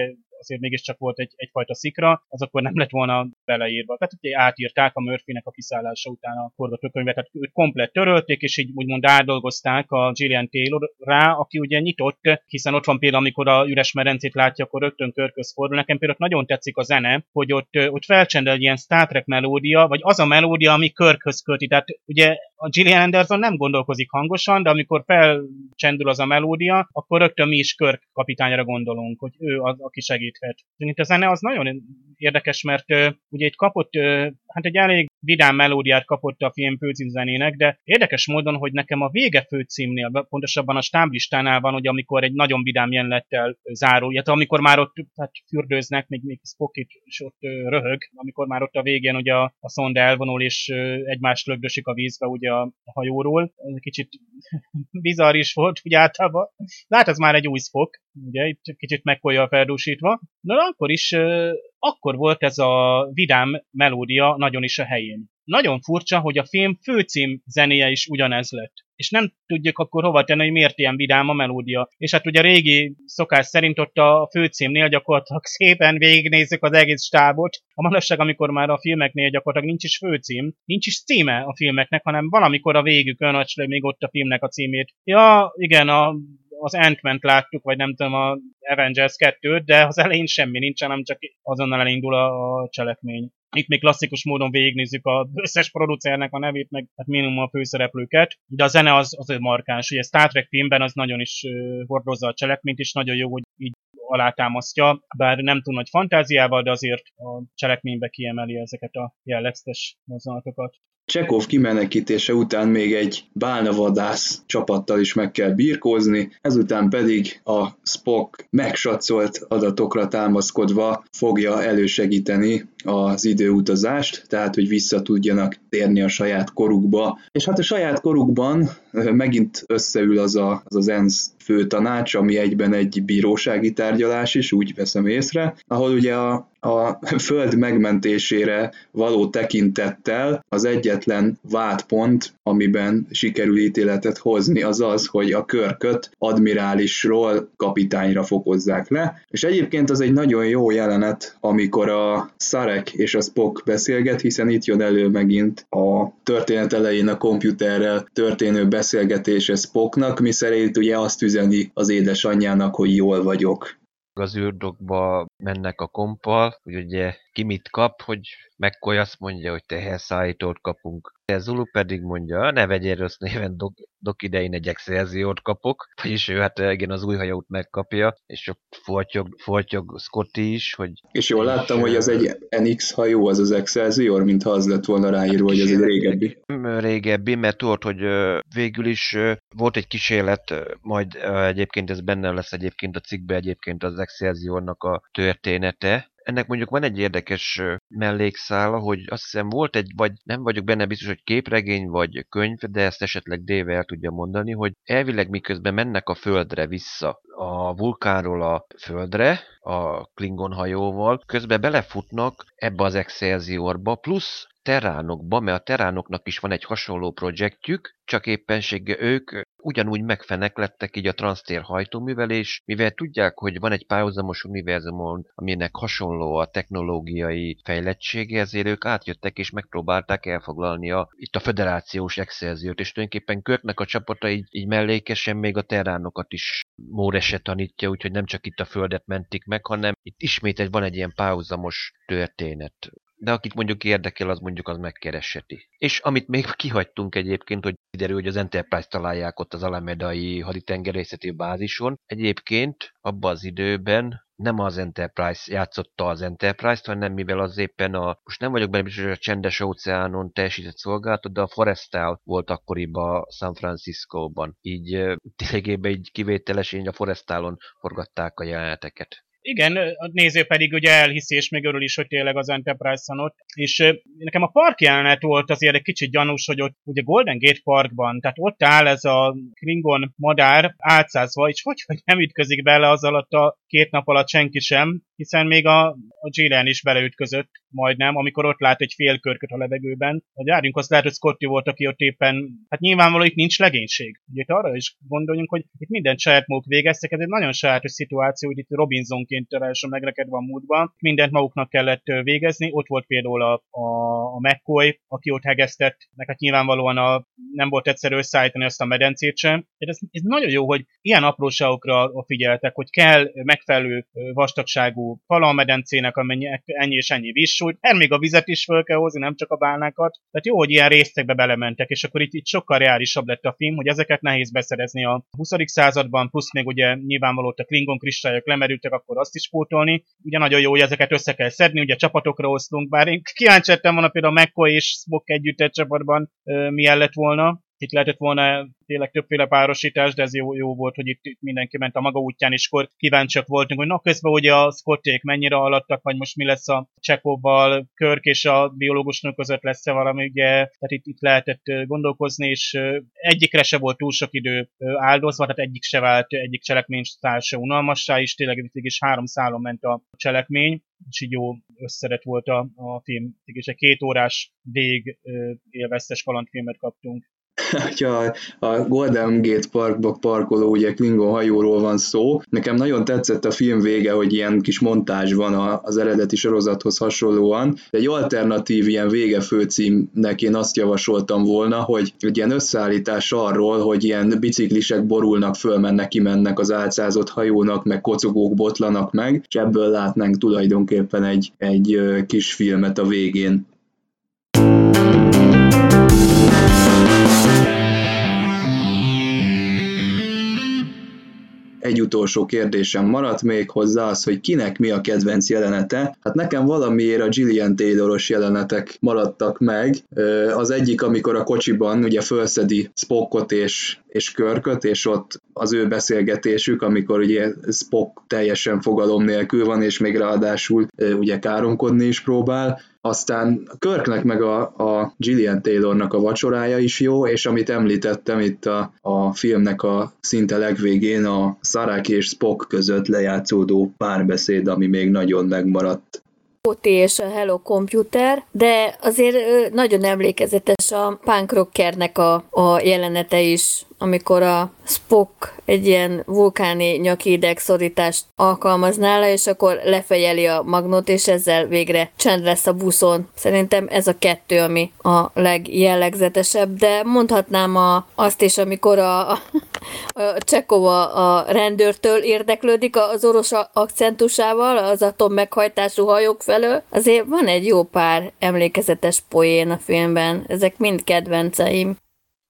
azért mégiscsak volt egy, egyfajta szikra, az akkor nem lett volna beleírva. Tehát ugye átírták a Murphynek a kiszállása után a forgatókönyvet, tehát őt komplet törölték, és így úgymond átdolgozták a Gillian Taylor rá, aki ugye nyitott, hiszen ott van például, amikor a üres merencét látja, akkor rögtön körköz fordul. Nekem például nagyon tetszik a zene, hogy ott, ott felcsendel egy ilyen Star Trek melódia, vagy az a melódia, ami körkhöz köti. Tehát ugye a Gillian Anderson nem gondolkozik hangosan, de amikor felcsendül az a melódia, akkor rögtön mi is Körk kapitányra gondolunk, hogy ő az, aki segíthet. Itt a zene az nagyon érdekes, mert uh, ugye itt kapott, uh, hát egy elég vidám melódiát kapott a film főcímzenének, de érdekes módon, hogy nekem a vége főcímnél, pontosabban a stáblistánál van, hogy amikor egy nagyon vidám jelenettel zárul, illetve amikor már ott hát fürdőznek, még, még Spock is ott uh, röhög, amikor már ott a végén ugye a, a szonda elvonul, és uh, egymást lögdösik a vízbe ugye a hajóról. Ez kicsit bizarr is volt, ugye általában. Lát, ez már egy új Spock, ugye, itt kicsit megkolja feldúsítva. De akkor is, akkor volt ez a vidám melódia nagyon is a helyén. Nagyon furcsa, hogy a film főcím zenéje is ugyanez lett. És nem tudjuk akkor hova tenni, hogy miért ilyen vidám a melódia. És hát ugye a régi szokás szerint ott a főcímnél gyakorlatilag szépen végignézzük az egész stábot. A manapság, amikor már a filmeknél gyakorlatilag nincs is főcím, nincs is címe a filmeknek, hanem valamikor a végükön, vagy még ott a filmnek a címét. Ja, igen, a az ant láttuk, vagy nem tudom, a Avengers 2-t, de az elején semmi nincs, hanem csak azonnal elindul a, a cselekmény. Itt még klasszikus módon végignézzük a összes producernek a nevét, meg hát minimum a főszereplőket, de a zene az, az markáns. Ugye Star Trek filmben az nagyon is hordozza a cselekményt, és nagyon jó, hogy így alátámasztja, bár nem túl nagy fantáziával, de azért a cselekménybe kiemeli ezeket a jellegzetes mozzanatokat. Csekov kimenekítése után még egy bálnavadász csapattal is meg kell birkózni, ezután pedig a Spock megsatszollt adatokra támaszkodva fogja elősegíteni az időutazást, tehát hogy vissza tudjanak térni a saját korukba. És hát a saját korukban megint összeül az a, az, az ENSZ főtanács, ami egyben egy bírósági tárgyalás is, úgy veszem észre, ahol ugye a a föld megmentésére való tekintettel az egyetlen vádpont, amiben sikerül ítéletet hozni, az az, hogy a körköt admirálisról kapitányra fokozzák le. És egyébként az egy nagyon jó jelenet, amikor a Sarek és a Spock beszélget, hiszen itt jön elő megint a történet elején a komputerrel történő beszélgetése Spocknak, miszerint ugye azt üzeni az édesanyjának, hogy jól vagyok. Az űrdokba mennek a kompal, hogy ugye ki mit kap, hogy McCoy azt mondja, hogy teherszállítót kapunk. A Zulu pedig mondja, ne vegyél rossz néven, dok, dok idején egy excelziót kapok, vagyis ő hát igen az új hajót megkapja, és csak fortyog, fortyog Scotty is, hogy... És jól láttam, hogy az egy NX hajó, az az Excelsior, mintha az lett volna ráírva, hogy ez egy régebbi. Régebbi, mert tudod, hogy végül is volt egy kísérlet, majd egyébként ez benne lesz egyébként a cikkbe egyébként az Excelsiornak a története, ennek mondjuk van egy érdekes mellékszála, hogy azt hiszem volt egy, vagy nem vagyok benne biztos, hogy képregény vagy könyv, de ezt esetleg Déve el tudja mondani, hogy elvileg miközben mennek a földre vissza, a vulkánról a földre, a Klingon hajóval, közben belefutnak ebbe az Excelsiorba, plusz teránokba, mert a teránoknak is van egy hasonló projektjük, csak éppenséggel ők ugyanúgy megfenek lettek így a transztér hajtóművel, és mivel tudják, hogy van egy párhuzamos univerzumon, aminek hasonló a technológiai fejlettsége, ezért ők átjöttek és megpróbálták elfoglalni a, itt a federációs excelziót, és tulajdonképpen Körknek a csapata így, így mellékesen még a teránokat is Móre tanítja, úgyhogy nem csak itt a földet mentik meg, hanem itt ismét egy, van egy ilyen párhuzamos történet de akit mondjuk érdekel, az mondjuk az megkeresseti. És amit még kihagytunk egyébként, hogy kiderül, hogy az Enterprise találják ott az alamedai haditengerészeti bázison. Egyébként abban az időben nem az Enterprise játszotta az Enterprise-t, hanem mivel az éppen a, most nem vagyok benne biztos, hogy a csendes óceánon teljesített szolgálatot, de a Forestal volt akkoriban San Francisco-ban. Így ténylegében így kivételesen a Forestalon forgatták a jeleneteket. Igen, a néző pedig ugye elhiszi, és még örül is, hogy tényleg az Enterprise-on ott. És nekem a park jelenet volt azért egy kicsit gyanús, hogy ott ugye Golden Gate Parkban, tehát ott áll ez a Klingon madár átszázva, és hogy, hogy nem ütközik bele az alatt a két nap alatt senki sem, hiszen még a, a Jiren is beleütközött, majdnem, amikor ott lát egy fél körköt a levegőben. A járjunk, azt lehet, hogy Scotty volt, aki ott éppen, hát nyilvánvaló itt nincs legénység. Ugye itt arra is gondoljunk, hogy itt minden saját maguk végeztek, ez egy nagyon sajátos szituáció, hogy itt Robinsonként teljesen megrekedve a múltban, mindent maguknak kellett végezni, ott volt például a, a, a McCoy, aki ott hegesztett, meg hát nyilvánvalóan a, nem volt egyszerű összeállítani azt a medencét sem. Ez, ez nagyon jó, hogy ilyen apróságokra figyeltek, hogy kell megfelelő vastagságú fala a medencének, amennyi ennyi és ennyi vízsúly, er még a vizet is fel kell hozni, nem csak a bálnákat. Tehát jó, hogy ilyen részekbe belementek, és akkor itt, itt sokkal reálisabb lett a film, hogy ezeket nehéz beszerezni a 20. században, plusz még ugye nyilvánvaló a Klingon kristályok lemerültek, akkor azt is pótolni. Ugye nagyon jó, hogy ezeket össze kell szedni, ugye csapatokra osztunk, bár én kíváncsi lettem volna például McCoy és Spock együtt egy csapatban milyen lett volna, itt lehetett volna tényleg többféle párosítás, de ez jó, jó volt, hogy itt, mindenki ment a maga útján, és akkor kíváncsiak voltunk, hogy na közben ugye a Scotték mennyire alattak, vagy most mi lesz a Csekovval, Körk és a biológusnő között lesz-e valami, ugye, tehát itt, itt lehetett gondolkozni, és egyikre se volt túl sok idő áldozva, tehát egyik se vált, egyik cselekmény se unalmassá, és tényleg is három szálon ment a cselekmény, és így jó összeret volt a, a film, és egy két órás vég élveztes kalandfilmet kaptunk. ha a Golden Gate Parkba parkoló, ugye Klingon hajóról van szó. Nekem nagyon tetszett a film vége, hogy ilyen kis montázs van az eredeti sorozathoz hasonlóan. De egy alternatív ilyen vége főcímnek én azt javasoltam volna, hogy egy ilyen összeállítás arról, hogy ilyen biciklisek borulnak, fölmennek, kimennek az álcázott hajónak, meg kocogók botlanak meg, és ebből látnánk tulajdonképpen egy, egy kis filmet a végén. Egy utolsó kérdésem maradt még hozzá az, hogy kinek mi a kedvenc jelenete. Hát nekem valamiért a Gillian Tayloros jelenetek maradtak meg. Az egyik, amikor a kocsiban ugye fölszedi Spockot és, és Körköt, és ott az ő beszélgetésük, amikor ugye Spock teljesen fogalom nélkül van, és még ráadásul ugye káromkodni is próbál, aztán Körknek meg a, a Gillian Taylornak a vacsorája is jó, és amit említettem itt a, a filmnek a szinte legvégén a Saraki és Spock között lejátszódó párbeszéd, ami még nagyon megmaradt. OT és a Hello Computer, de azért nagyon emlékezetes a punk rockernek a, a jelenete is, amikor a Spock egy ilyen vulkáni nyakideg szorítást alkalmaz nála, és akkor lefejeli a magnót, és ezzel végre csend lesz a buszon. Szerintem ez a kettő, ami a legjellegzetesebb, de mondhatnám a, azt is, amikor a, a, Csekova a rendőrtől érdeklődik az orosz akcentusával, az atom meghajtású hajók felől. Azért van egy jó pár emlékezetes poén a filmben, ezek mind kedvenceim.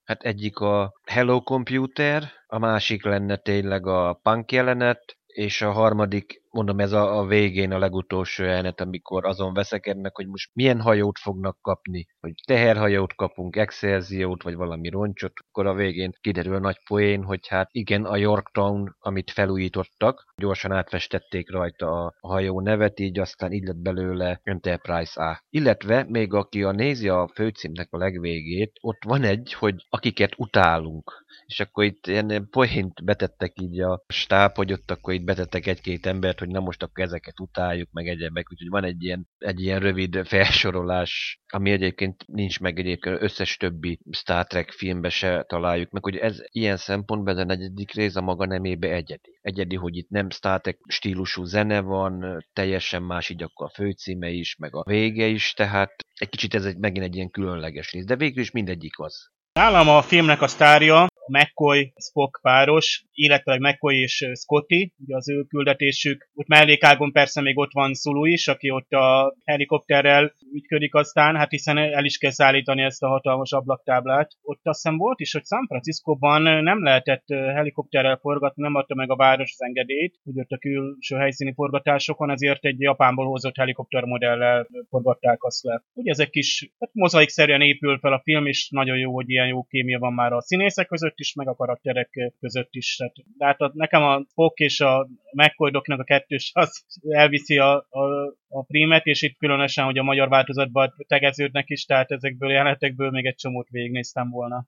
Hát egyik a Hello Computer, a másik lenne tényleg a punk jelenet, és a harmadik mondom, ez a, a végén a legutolsó jelenet, amikor azon veszekednek, hogy most milyen hajót fognak kapni, hogy teherhajót kapunk, Excelsiót, vagy valami roncsot, akkor a végén kiderül a nagy poén, hogy hát igen, a Yorktown, amit felújítottak, gyorsan átfestették rajta a hajó nevet, így aztán így lett belőle Enterprise A. Illetve még aki a nézi a főcímnek a legvégét, ott van egy, hogy akiket utálunk és akkor itt ilyen poént betettek így a stáb, hogy ott akkor itt betettek egy-két embert, hogy na most akkor ezeket utáljuk, meg egyebek, úgyhogy van egy ilyen, egy ilyen rövid felsorolás, ami egyébként nincs meg egyébként összes többi Star Trek filmbe se találjuk meg, hogy ez ilyen szempontból ez a negyedik rész a maga nemébe egyedi. Egyedi, hogy itt nem Star Trek stílusú zene van, teljesen más így akkor a főcíme is, meg a vége is, tehát egy kicsit ez egy, megint egy ilyen különleges rész, de végül is mindegyik az. Nálam a filmnek a sztárja McCoy Spock páros, illetve McCoy és Scotty, ugye az ő küldetésük. Ott mellékágon persze még ott van Sulu is, aki ott a helikopterrel ügyködik aztán, hát hiszen el is kell szállítani ezt a hatalmas ablaktáblát. Ott azt hiszem volt is, hogy San Franciscóban nem lehetett helikopterrel forgatni, nem adta meg a város az engedélyt, hogy ott a külső helyszíni forgatásokon, ezért egy Japánból hozott helikoptermodellel forgatták azt le. Ugye ezek kis, hát mozaikszerűen épül fel a film, és nagyon jó, hogy ilyen jó kémia van már a színészek között, között is, meg a karakterek között is. Tehát, de hát a, nekem a Fok és a mccoy a kettős az elviszi a, a, a prímet, és itt különösen, hogy a magyar változatban tegeződnek is, tehát ezekből jelenetekből még egy csomót végignéztem volna.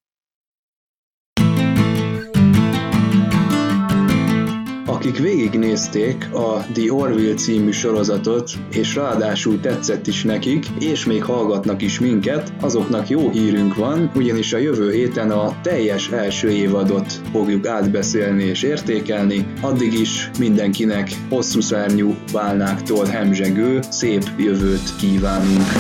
Akik végignézték a The Orville című sorozatot, és ráadásul tetszett is nekik, és még hallgatnak is minket, azoknak jó hírünk van, ugyanis a jövő héten a teljes első évadot fogjuk átbeszélni és értékelni, addig is mindenkinek hosszú szárnyú válnáktól hemzsegő, szép jövőt kívánunk.